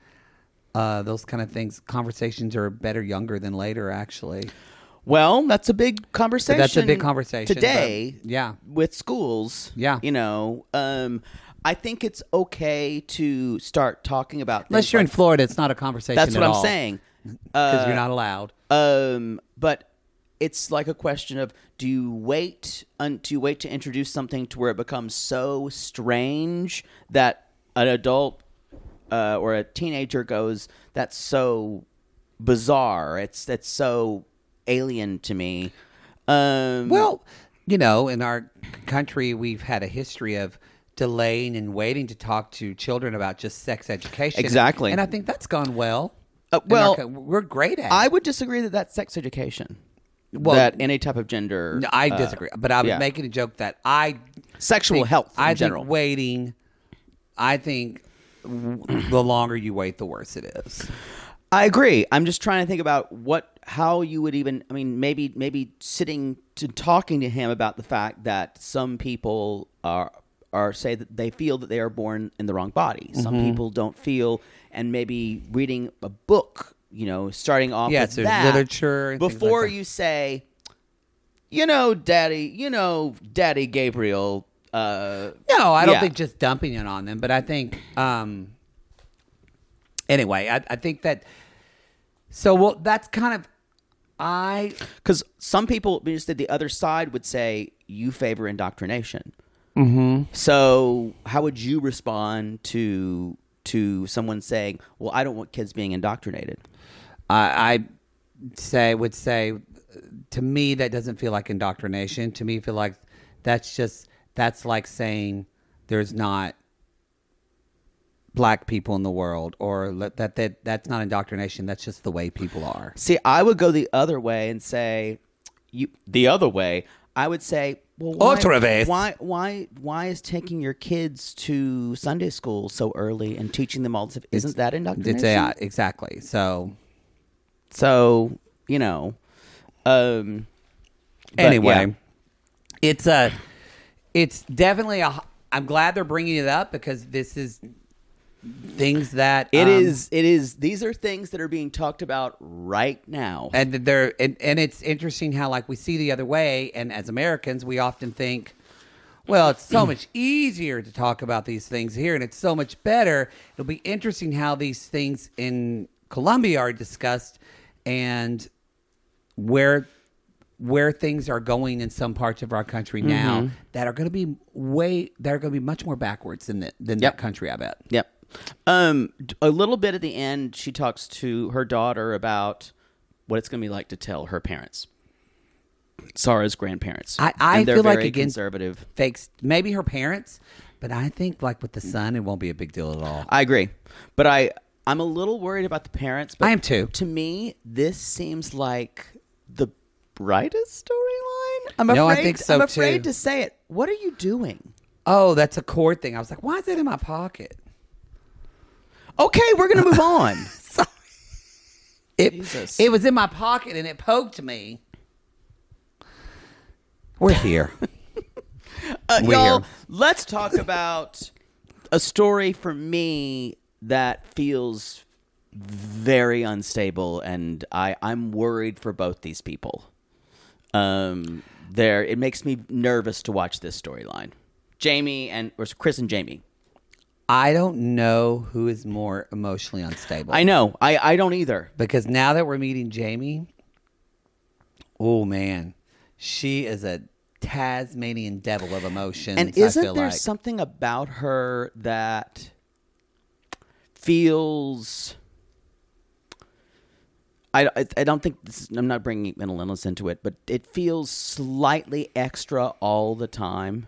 uh, those kind of things, conversations are better younger than later. Actually, Well, that's a big conversation. that's a big conversation today. but- yeah, with schools. Yeah. you know, um, I think it's okay to start talking about unless you're in Florida, it's not a conversation. That's what at I'm all, saying. because you're not allowed. Um, but it's like a question of do you wait un- do you wait to introduce something to where it becomes so strange that an adult uh, or a teenager goes that's so bizarre it's that's so alien to me um Well, you know, in our country, we've had a history of delaying and waiting to talk to children about just sex education. Exactly. And I think that's gone well. Uh, in our well, we're great at it. I would disagree that that's sex education. Well, that any type of gender. No, I uh, disagree. but I was yeah. making a joke that I Sexual health in I general. think waiting. I think the longer you wait, the worse it is. I agree. I'm just trying to think about what, how you would even. I mean, maybe, maybe sitting to talking to him about the fact that some people are are say that they feel that they are born in the wrong body. Some Mm-hmm. people don't feel, and maybe reading a book. You know, starting off Yes, with that literature like before that. you say, you know, Daddy, you know, Daddy Gabriel. Uh, No, I don't Yeah. think just dumping it on them, but I think um anyway, I, I think that so well that's kind of I Because some people, just that the other side would say you favor indoctrination. Mm-hmm. So how would you respond to to someone saying, "Well, I don't want kids being indoctrinated"? I, I say would say to me that doesn't feel like indoctrination. To me, feel like that's just that's like saying there's not black people in the world, or that that that's not indoctrination. That's just the way people are. See, I would go the other way and say, "You." The other way, I would say, "Well, why, why, why, why is taking your kids to Sunday school so early and teaching them all this? Isn't that indoctrination?" It's, yeah, exactly. So So you know, um. anyway, yeah. it's a, it's definitely a. I'm glad they're bringing it up because this is things that It um, is. It is. These are things that are being talked about right now. and they're and, and it's interesting how like we see the other way, and as Americans, we often think. Well, it's so much easier to talk about these things here, and it's so much better. It'll be interesting how these things in Colombia are discussed, and where where things are going in some parts of our country now Mm-hmm. that are going to be way that are going to be much more backwards than the, than Yep. that country. I bet. Yep. Um, a little bit at the end, she talks to her daughter about what it's going to be like to tell her parents, Sarah's grandparents. I, I feel like again conservative. fakes maybe her parents, but I think like with the son, it won't be a big deal at all. I agree, but I I'm a little worried about the parents. But I am too. To me, this seems like brightest storyline. I'm afraid. No, I think so, I'm afraid too. to say it. What are you doing? Oh, that's a cord thing. I was like, why is that in my pocket? Okay, we're gonna move on. It Jesus. it was in my pocket and it poked me. We're here. Uh, We're y'all, here. let's talk about a story for me that feels very unstable, and I I'm worried for both these people. Um, there, it makes me nervous to watch this storyline. Jamie and or Chris and Jamie. I don't know who is more emotionally unstable. I know. I I don't either. because now that we're meeting Jamie, oh man, she is a Tasmanian devil of emotions. And isn't there like. something about her that feels? I, I, I don't think this, I'm not bringing mental illness into it, but it feels slightly extra all the time.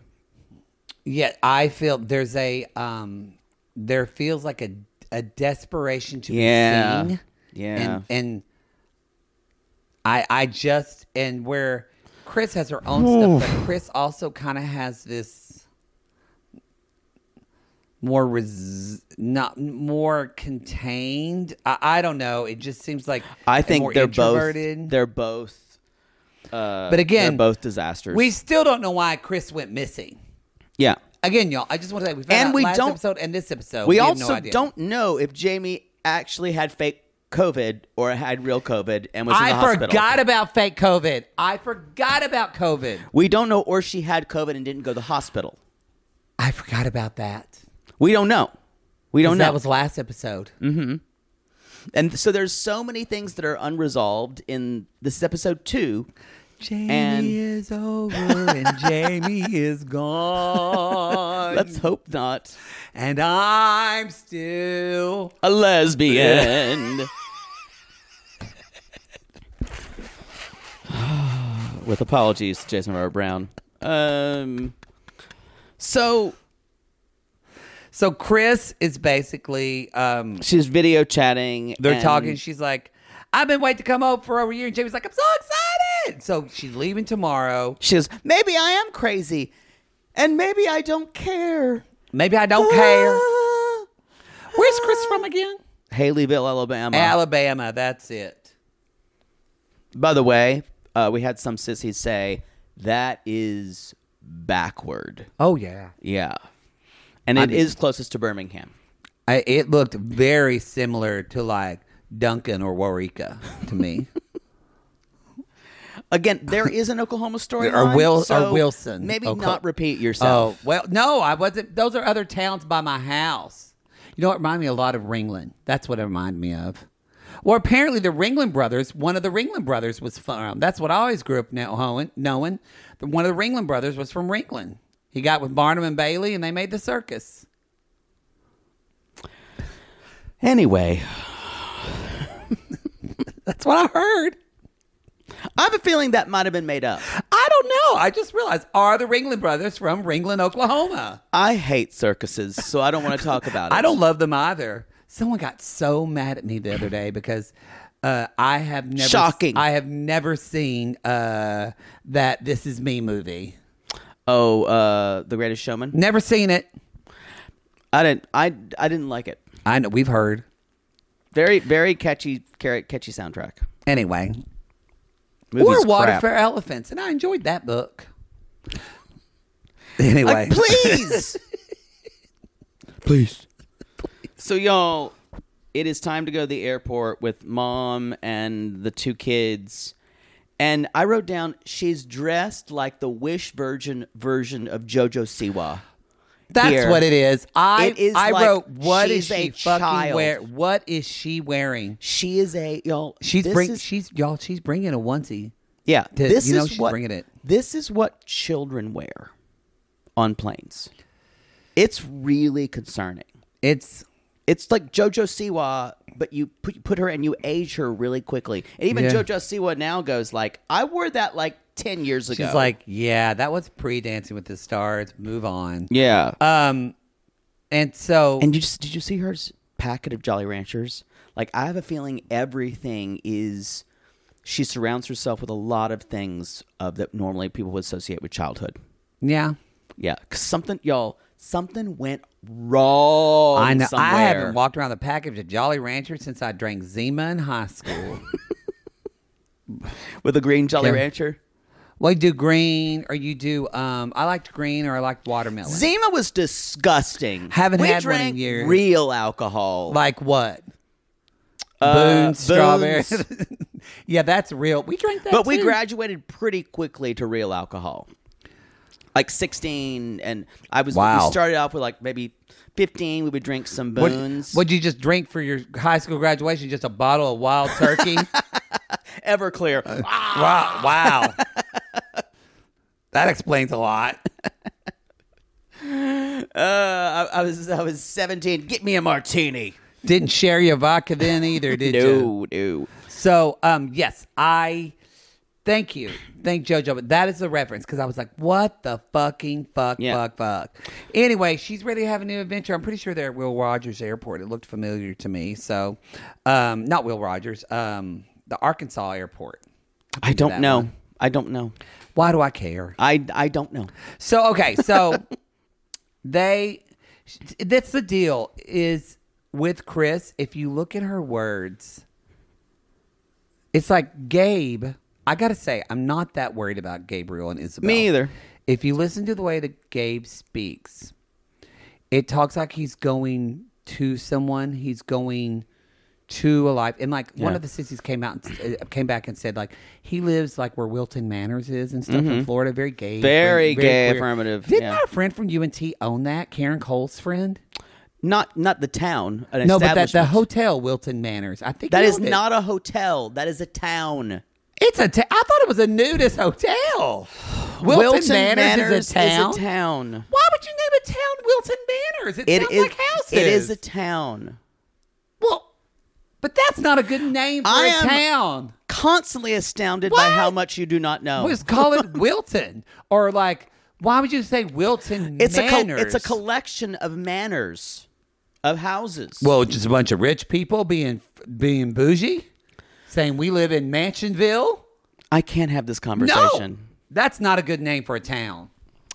Yeah, I feel there's a um there feels like a a desperation to Yeah. be seen. Yeah. And and I I just and where Chris has her own stuff, but Chris also kind of has this more res- not more contained. I, I don't know. It just seems like I think more they're both they're both. Uh, But again, they're both disasters. we still don't know why Chris went missing. yeah. Again, y'all, I just want to say we found And we last don't- episode and this episode. we have also no don't know if Jamie actually had fake COVID or had real COVID and was in the hospital. I forgot about fake COVID. I forgot about COVID. We don't know, or she had COVID and didn't go to the hospital. I forgot about that. We don't know. We don't know. That was last episode. and so there's so many things that are unresolved in this is episode two. Jamie And- is over and Jamie is gone. Let's hope not. and I'm still. A lesbian. With apologies, Jason Robert Brown. Um. So So Chris is basically um she's video chatting. they're and- talking. She's like, I've been waiting to come over for over a year. And Jamie's like, I'm so excited. So she's leaving tomorrow. She goes, maybe I am crazy, and maybe I don't care. Maybe I don't care. Ah. Where's Chris from again? Haleyville, Alabama. Alabama. That's it. By the way, uh, we had some sissies say that is backward. Oh yeah. Yeah, and I it is mean- closest to Birmingham. I, it looked very similar to like Duncan or Waurika to me. Again, there is an Oklahoma story. Or Will- or Wilson. Maybe Oka- not repeat yourself. Oh well, no, I wasn't. Those are other towns by my house. You know, it reminded me a lot of Ringling. That's what it reminded me of. Well, apparently the Ringling brothers, one of the Ringling brothers was from. That's what I always grew up now knowing. knowing. One of the Ringling brothers was from Ringling. He got with Barnum and Bailey, and they made the circus. Anyway, That's what I heard. I have a feeling that might have been made up. I don't know. I just realized are the Ringling brothers from Ringling, Oklahoma? I hate circuses, so I don't want to talk about it. I don't love them either. Someone got so mad at me the other day because uh, I have never Shocking. I have never seen uh, that This Is Me movie. Oh, uh, The Greatest Showman. Never seen it. I didn't. I I didn't like it. I know we've heard. Very very catchy car- catchy soundtrack. Anyway, Movie's or Water crap. for Elephants, and I enjoyed that book. Anyway, Like, please, please. So y'all, it is time to go to the airport with mom and the two kids. And I wrote down she's dressed like the Wish Virgin version of JoJo Siwa. That's Here. what it is. I It is I like wrote what is a she fucking child. wear? What is she wearing? She is a y'all. She's bring is- she's y'all. She's bringing a onesie. yeah. to- this you know is she's what bringing it. this is what children wear on planes. It's really concerning. It's It's like JoJo Siwa, but you put, put her and you age her really quickly. And even Yeah. JoJo Siwa now goes like, I wore that like ten years ago. She's like, yeah, that was pre Dancing with the Stars. Move on. yeah. Um, and so and you just did you see her s- packet of Jolly Ranchers? Like I have a feeling everything is. She surrounds herself with a lot of things of that normally people would associate with childhood. yeah, Yeah, 'cause something, y'all, something went wrong. I know. Somewhere. I haven't walked around the package of Jolly Rancher since I drank Zima in high school. with a green Jolly Yeah. Rancher. well, you do green, or you do. Um, I liked green, or I liked watermelon. Zima was disgusting. Haven't we had one in years. real alcohol. like what? Uh, Boone strawberry. Yeah, that's real. We drank that, but we graduated pretty quickly to real alcohol. Like 16, and I was. Wow. We started off with like maybe 15. We would drink some What, Boone's. what'd you just drink for your high school graduation? Just a bottle of wild turkey? Everclear. wow. Wow. that explains a lot. Uh, I, I was I was 17. Get me a martini. Didn't share your vodka then either, did you? No, no. So, um, yes, I thank you, thank JoJo. But that is the reference because I was like, "What the fucking fuck, Yeah. fuck, fuck." Anyway, she's ready to have a new adventure. I'm pretty sure they're at Will Rogers Airport. It looked familiar to me. So, um, not Will Rogers, um, the Arkansas Airport. I don't know. one. I don't know. Why do I care? I I don't know. So okay, so they that's the deal is with Chris, if you look at her words, it's like Gabe, I got to say I'm not that worried about Gabriel and Isabel. Me either. If you listen to the way that Gabe speaks, it talks like he's going to someone, he's going to a life and like one Yeah. of the sissies came out and uh, came back and said like he lives like where Wilton Manors is and stuff in Florida very gay Mm-hmm. Very gay, queer. affirmative, didn't yeah. our friend from UNT own that Karen Cole's friend Not not the town. An no but that the establishment. hotel Wilton Manors I think That he is owned it. not a hotel. That is a town. It's a ta- I thought it was a nudist hotel Wilton, Manors, is a town town. why would you name a town Wilton Manors it, It sounds is. like houses It is a town. well but that's not a good name for I a am- town Constantly astounded by how much you do not know. Let's call it Wilton or like Why would you say Wilton It's a col- Manors? it's a collection of manors, of houses. Well, just a bunch of rich people being being bougie, saying we live in Mansionville. I can't have this conversation. No, that's not a good name for a town.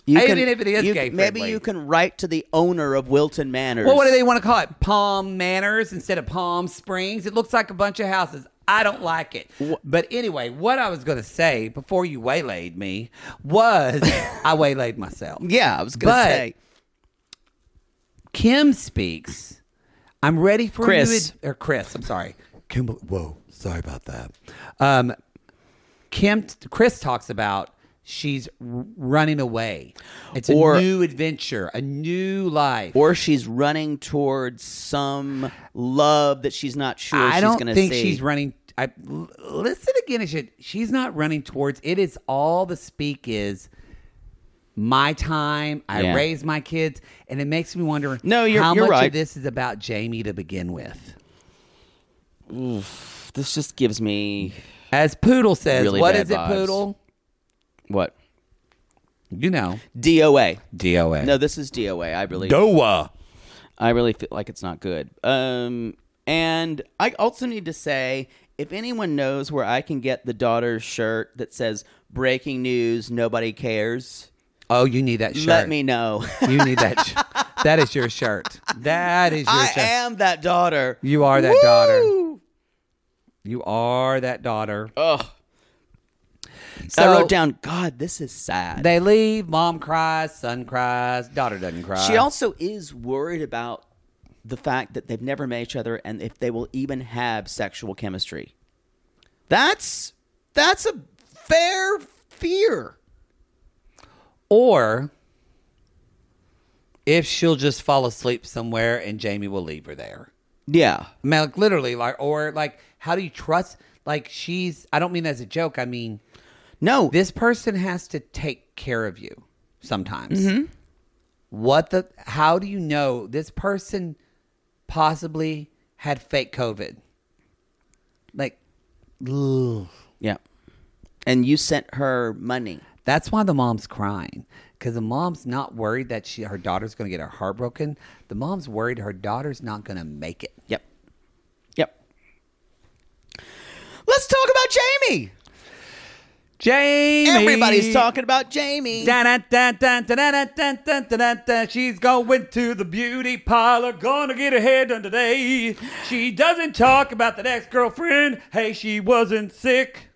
You Even can- if it is you- gay maybe friendly. you can write to the owner of Wilton Manors. Well, what do they want to call it? Palm Manors instead of Palm Springs. It looks like a bunch of houses. I don't like it. But anyway, what I was going to say before you waylaid me was I waylaid myself. Yeah, I was gonna say. Kim speaks. I'm ready for Chris. ad- or Chris. I'm sorry. Kim. Whoa, sorry about that. Um, Kim. Chris talks about she's r- running away. It's a Or- new adventure, a new life. Or she's running towards some love that she's not sure I she's don't going to think see. she's running. I l- listen again. She's not running towards. It is all the speak is. My time. I Yeah. raise my kids, and it makes me wonder. No, you're- how you're much right. of this is about Jamie to begin with. This just gives me As Poodle says, Really what bad is it, vibes. Poodle? what You know, DOA. DOA. No, this is DOA. I really, DOA. I really feel like it's not good. Um, and I also need to say, if anyone knows where I can get the daughter's shirt that says "Breaking News, Nobody Cares," Oh, you need that shirt. let me know. You need that. Sh- that is your shirt. That is your I shirt. am that daughter. You are that daughter. You are that daughter. Ugh. So I wrote down, God, this is sad. They leave. Mom cries. Son cries. Daughter doesn't cry. She also is worried about the fact that they've never met each other and if they will even have sexual chemistry. That's that's a fair fear. or if she'll just fall asleep somewhere and Jamie will leave her there. Yeah. I mean, like literally, like or like, how do you trust? Like she's. I don't mean that as a joke. I mean No. this person has to take care of you sometimes. Mm-hmm. What the? How do you know this person possibly had fake COVID? Like, ugh. yeah. And you sent her money. that's why the mom's crying because the mom's not worried that she her daughter's going to get her heart broken. The mom's worried her daughter's not going to make it. Yep. Let's talk about Jamie. Jamie. Everybody's talking about Jamie. She's going to the beauty parlor, gonna get her hair done today. She doesn't talk about the ex girlfriend. Hey, she wasn't sick.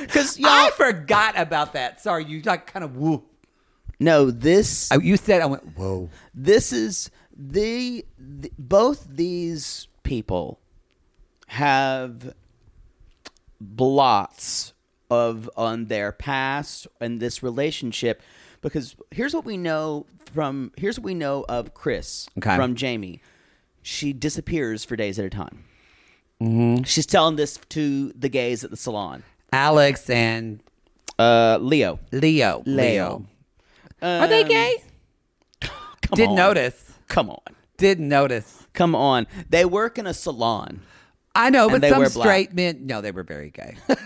Because I forgot about that. Sorry, you like kind of whoo. No, this. You said I went whoa. This is the, the both these people have blots of on their past and this relationship because here's what we know from here's what we know of Chris Okay. from Jamie. She disappears for days at a time. Mm-hmm. She's telling this to the gays at the salon. Alex and Uh, Leo. Leo. Leo. Are they gay? Didn't on. notice. Come on. Didn't notice. Come on. They work in a salon. I know, but some straight men. No, they were very gay.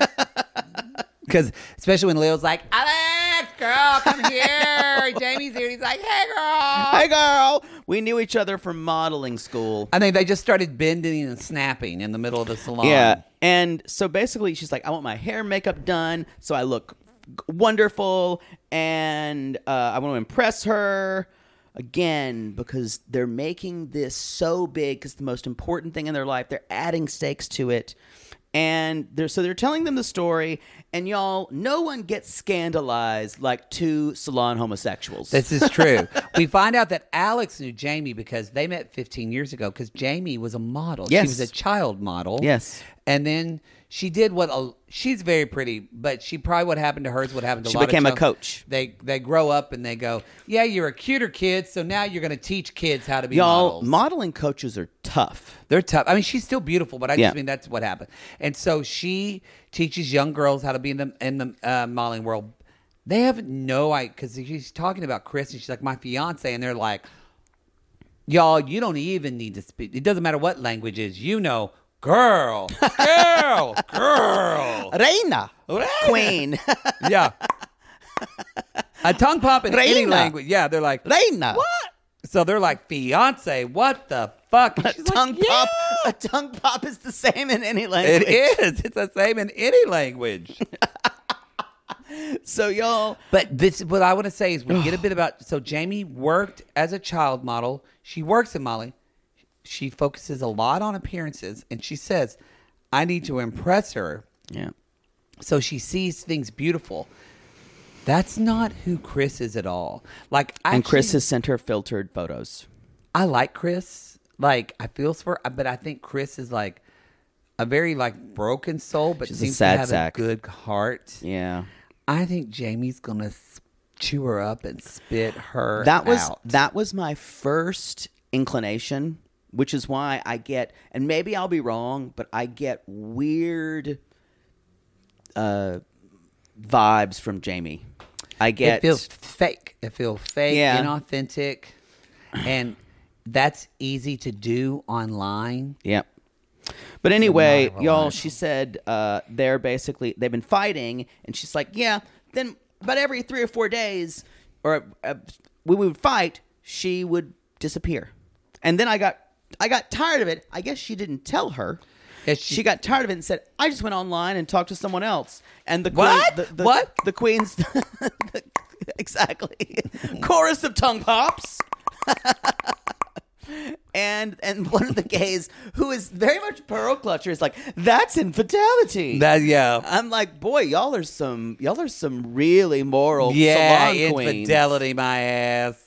Because especially when Leo's like, Alex, girl, come here. Jamie's here. He's like, hey, girl. Hey, girl. We knew each other from modeling school. I think they just started bending and snapping in the middle of the salon. Yeah. And so basically, she's like, I want my hair and makeup done so I look wonderful and uh, I want to impress her again because they're making this so big because the most important thing in their life, they're adding stakes to it. And they're so they're telling them the story, and y'all, no one gets scandalized like two salon homosexuals. This is true. we find out that Alex knew Jamie because they met 15 years ago because Jamie was a model. Yes. She was a child model. Yes. And then she did what a, she's very pretty, but she probably what happened to her is what happened to She a lot became of a coach. They they grow up and they go, yeah, you're a cuter kid, so now you're going to teach kids how to be y'all, models. modeling coaches are tough. They're tough. I mean, she's still beautiful, but I Yeah. just mean that's what happened. And so she teaches young girls how to be in the in the uh, modeling world. They have no idea because she's talking about Chris, and she's like my fiance, and they're like, "Y'all, you don't even need to speak. It doesn't matter what language is. You know, girl, girl, girl. Reina, queen, Yeah. A tongue pop in any Reina. language. Yeah, they're like, Reina. what? So they're like, fiance, what the fuck? A tongue like, pop. "Yeah." A tongue pop is the same in any language. It is. It's the same in any language. So y'all, But this, what I want to say is, we get a bit about. So Jamie worked as a child model. She works in Molly. She focuses a lot on appearances, and she says, "I need to impress her." yeah, so she sees things beautiful. That's not who Chris is at all. Like, and Chris actually, has sent her filtered photos. I like Chris. Like, I feel for, but I think Chris is like a very like broken soul, but She's a seems sad to have sack. a good heart. Yeah, I think Jamie's gonna chew her up and spit her. that was out. that was my first inclination, which is why I get, and maybe I'll be wrong, but I get weird uh, vibes from Jamie. I get it feels fake. It feels fake, Yeah. inauthentic, and that's easy to do online. Yep. But anyway, y'all, she said uh, they're basically they've been fighting, and she's like, yeah. Then, but every three or four days, or uh, we would fight, she would disappear, and then I got I got tired of it. I guess she didn't tell her. She, she- got tired of it and said, "I just went online and talked to someone else." And the What? Queen, the, the, What? the queen's exactly chorus of tongue pops and and one of the gays who is very much pearl clutcher is like that's infidelity That yeah, i'm like boy y'all are some y'all are some really moral yeah, salon queens. infidelity, my ass.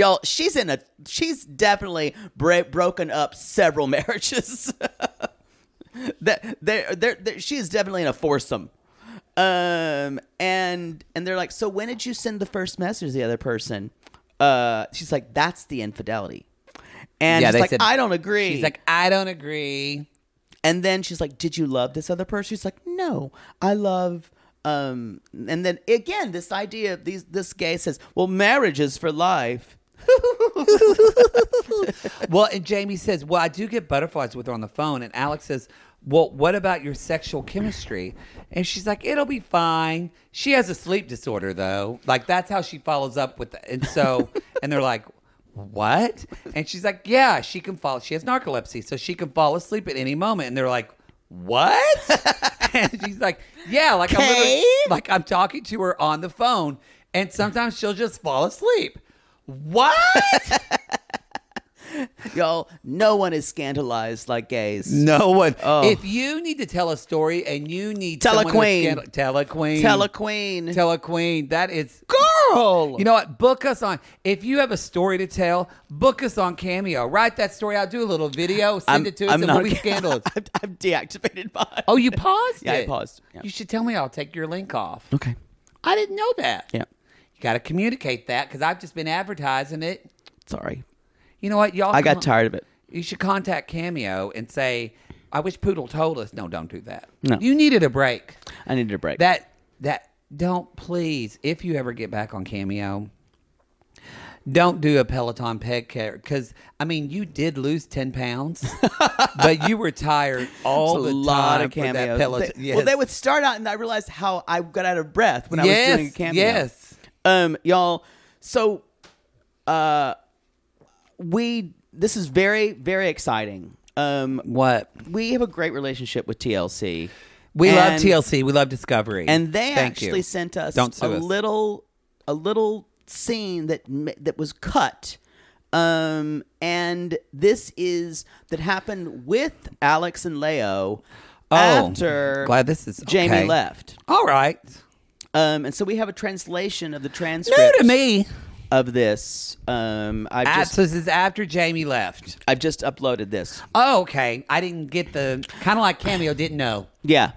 Y'all she's in a she's definitely bra- broken up several marriages that they're, they're, she is definitely in a foursome um and and they're like so when did you send the first message to the other person uh she's like that's the infidelity and Yeah, she's they like said- i don't agree She's like, I don't agree. and then she's like, "Did you love this other person?" She's like, "No, I love." Um, and then again, this idea of these this gay says, "Well, marriage is for life." Well, and Jamie says, Well, I do get butterflies with her on the phone. And Alex says, Well, what about your sexual chemistry? And she's like, It'll be fine. She has a sleep disorder, though. Like, that's how she follows up with it. And so, and they're like, What? And she's like, Yeah, she can fall. She has narcolepsy, so she can fall asleep at any moment. And they're like, What? and she's like, Yeah, like I'm, like I'm talking to her on the phone. And sometimes she'll just fall asleep. What? Y'all, no one is scandalized like gays. No one. Oh. If you need to tell a story and you need Tell a queen. scandal- tell a queen, Tell a queen, tell a queen. That is girl. You know what? Book us on. If you have a story to tell, book us on Cameo. Write that story out. Do a little video. Send it to us, and we'll be scandalous. I've, I've deactivated mine. Oh, you paused Yeah, I paused. Yeah. You should tell me. I'll take your link off. Okay. I didn't know that. Yeah. Got to communicate that because I've just been advertising it. Sorry. You know what, y'all? I got tired of it. You should contact Cameo and say, "I wish Poodle told us." No, don't do that. No. You needed a break. I needed a break. That that don't please if you ever get back on Cameo. Don't do a Peloton peg care because I mean you did lose ten pounds, but you were tired all It's the a lot time of for that. Peloton. They- yes. Well, they would start out, and I realized how I got out of breath when I Yes, was doing a cameo. yes. Um, y'all. So, uh, we this is very very exciting. Um, what we have a great relationship with TLC. we love And- TLC, we love Discovery, and they Thank actually you. sent us Don't a sue us. little a little scene that ma- that was cut um and this is that happened with Alex and Leo Oh, after glad this is- Jamie okay. left All right, um and so we have a translation of the transcript new to me. of this um I've Ah, just so this is after Jamie left. I've just uploaded this Oh, okay. I didn't get the kind of like Cameo. Didn't know. yeah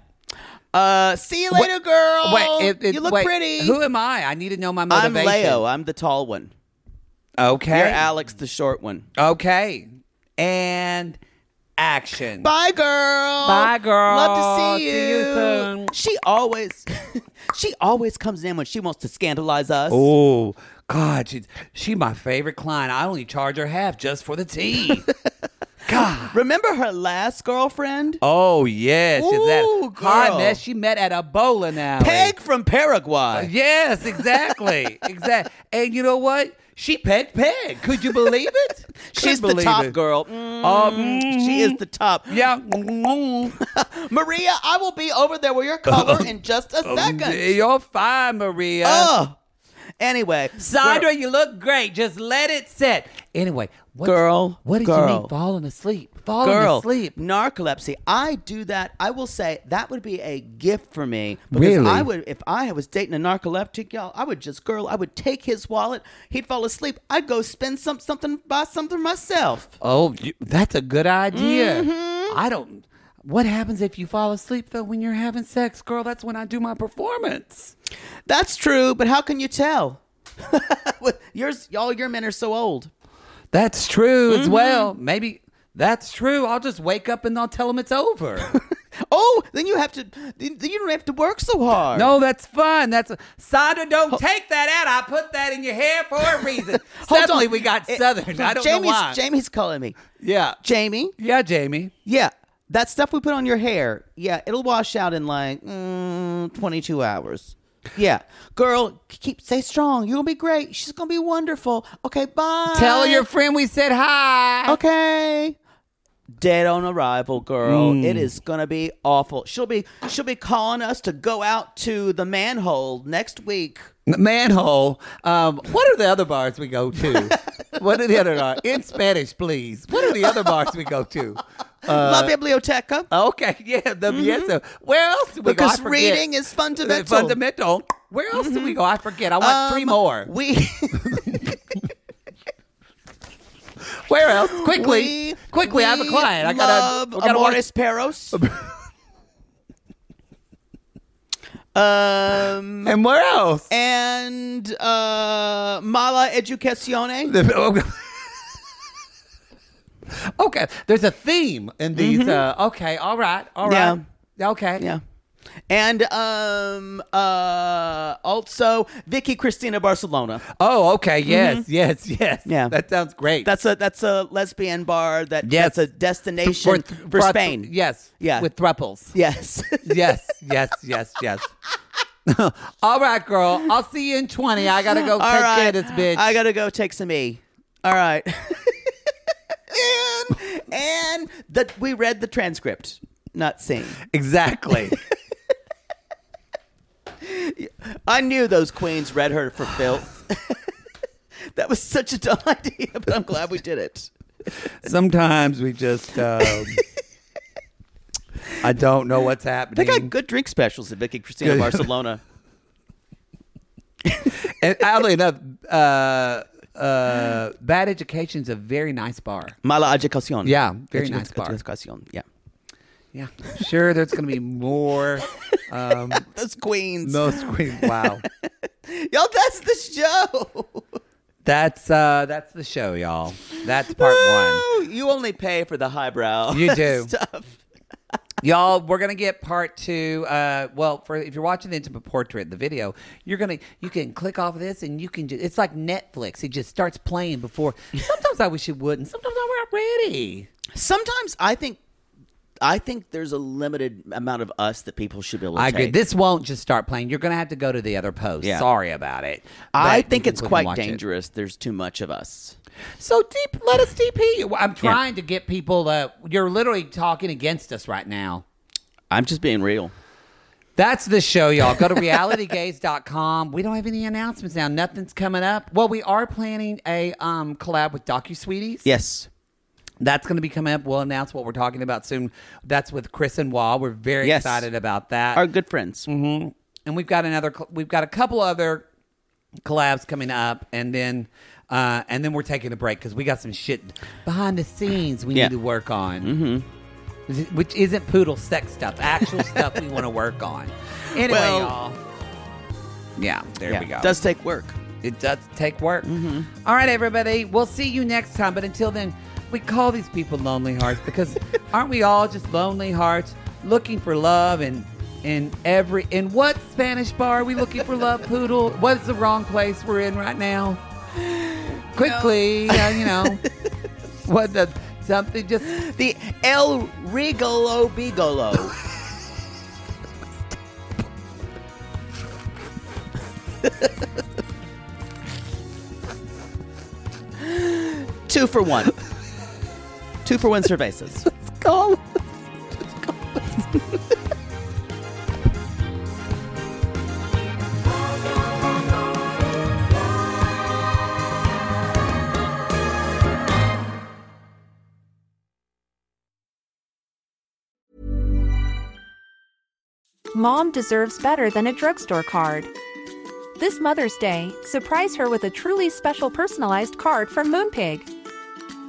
uh see you later girl Wait, it- it- you look wait, pretty Who am I? I need to know my motivation. I'm. Leo I'm the tall one Okay. you're Alex the short one Okay. And action. Bye, girl. Bye, girl. Love to see you. See you soon. She always, she always comes in when she wants to scandalize us. Oh, God. She's she my favorite client. I only charge her half just for the tea. God. Remember her last girlfriend? Oh yes, Ooh, that hot mess she met at a bowling alley? Peg from Paraguay. Yes, exactly, exactly. And you know what? She pegged Peg. Could you believe it? She's the believe top it. girl. Mm, Oh, she is the top. Yeah. Maria, I will be over there with your color in just a second. You're fine, Maria. Oh. Anyway, Sandra, girl- you look great. Just let it sit. Anyway, what, Girl, what did you mean falling asleep? Falling girl, asleep. narcolepsy. I do that. I will say that would be a gift for me because Really? I would, if I was dating a narcoleptic, y'all, I would just, girl, I would take his wallet. He'd fall asleep. I'd go spend some something, buy something myself. Oh, you, that's a good idea. Mm-hmm. I don't. What happens if you fall asleep though when you're having sex, girl? That's when I do my performance. That's true, but how can you tell? With yours, all your men are so old. That's true Mm-hmm. as well. Maybe that's true. I'll just wake up and I'll tell them it's over. Oh, then you have to. Then you don't have to work so hard. no, that's fun. That's Sandra. Don't take that out. I put that in your hair for a reason. Suddenly on. we got Eh, southern. I don't Jamie's, know why. Jamie's calling me. yeah, Jamie, yeah, Jamie. yeah, that stuff we put on your hair, yeah, it'll wash out in like mm, 22 hours. Yeah, girl, keep stay strong. You'll be great. She's gonna be wonderful. Okay, bye. Tell your friend we said hi. Okay. Dead on arrival, girl. Mm. It is gonna be awful. She'll be she'll be calling us to go out to the manhole next week. Manhole. Um, what are the other bars we go to? what are the other uh, in Spanish, please? What are the other bars we go to? La Biblioteca. Okay, yeah, the yes. uh, Where else do we Mm-hmm. Because go? Reading is fundamental. fundamental. Where else do we go? I forget. I want three Um, more. We Where else? Quickly, we- quickly. I have a client. I gotta. we gotta Amores Perros. um and where else? and uh Mala Educación. okay, there's a theme in these. Uh, okay, all right, all right. Okay. Mm-hmm. Yeah. And um uh also Vicky Cristina Barcelona. Oh, okay. Yes, yes, yes. Mm-hmm. Yeah. that sounds great. That's a that's a lesbian bar that Yes. that's a destination for, for- Spain. Yes. Yeah. With thruples. Yes. yes, yes, yes, yes. All right, girl. I'll see you in 20. I got to go All take right. care of this bitch. I gotta go take some E. All right. and and that we read the transcript, not seen. exactly. I knew those queens read her for filth. that was such a dumb idea, but I'm glad we did it. Sometimes we just, um, I don't know what's happening. They got good drink specials at Vicky Cristina Barcelona. And oddly enough, uh, uh, Bad Education's a very nice bar. Mala Educación. Yeah, very Edu- nice bar. Educación, Yeah. Yeah. Sure, there's going to be more. Um, Those queens. no screen. Wow. Yo, that's the show. That's uh that's the show, y'all. That's part one. You only pay for the highbrow. You do. stuff. Y'all, we're gonna get part two. Uh, well, for if you're watching the intimate portrait, the video, you're gonna you can click off of this and you can just it's like Netflix. It just starts playing before. Sometimes I wish it wouldn't. Sometimes I'm not ready. Sometimes I think, I think there's a limited amount of us that people should be able to I agree. This won't just start playing. You're gonna have to go to the other post. Yeah. Sorry about it. I But think you it's can quite watch it. dangerous. There's too much of us. So deep. Let us DP. I'm trying to get people. Uh, you're literally talking against us right now. I'm just being real. That's the show, y'all. Go to realitygaze.com. We don't have any announcements now. Nothing's coming up. Well, we are planning a um, collab with DocuSweeties. Yes. That's going to be coming up. We'll announce what we're talking about soon. That's with Chris and Wall. We're very Yes. excited about that. Our good friends. and we've got another. We've got a couple other collabs coming up, and then uh, and then we're taking a break because we got some shit behind the scenes we Yeah. need to work on. Mm-hmm. Which isn't poodle sex stuff, actual stuff we want to work on. Anyway, Well- y'all. Yeah, there we go. Does take work. It does take work. All right, everybody. We'll see you next time. But until then, we call these people lonely hearts because aren't we all just lonely hearts looking for love and in every in what Spanish bar are we looking for love, Poodle? What's the wrong place we're in right now? Quickly, uh, you know. What the something just The El Rigolo Bigolo. Two for one. Two for one cervezas. call. Mom deserves better than a drugstore card. This Mother's Day, surprise her with a truly special personalized card from Moonpig.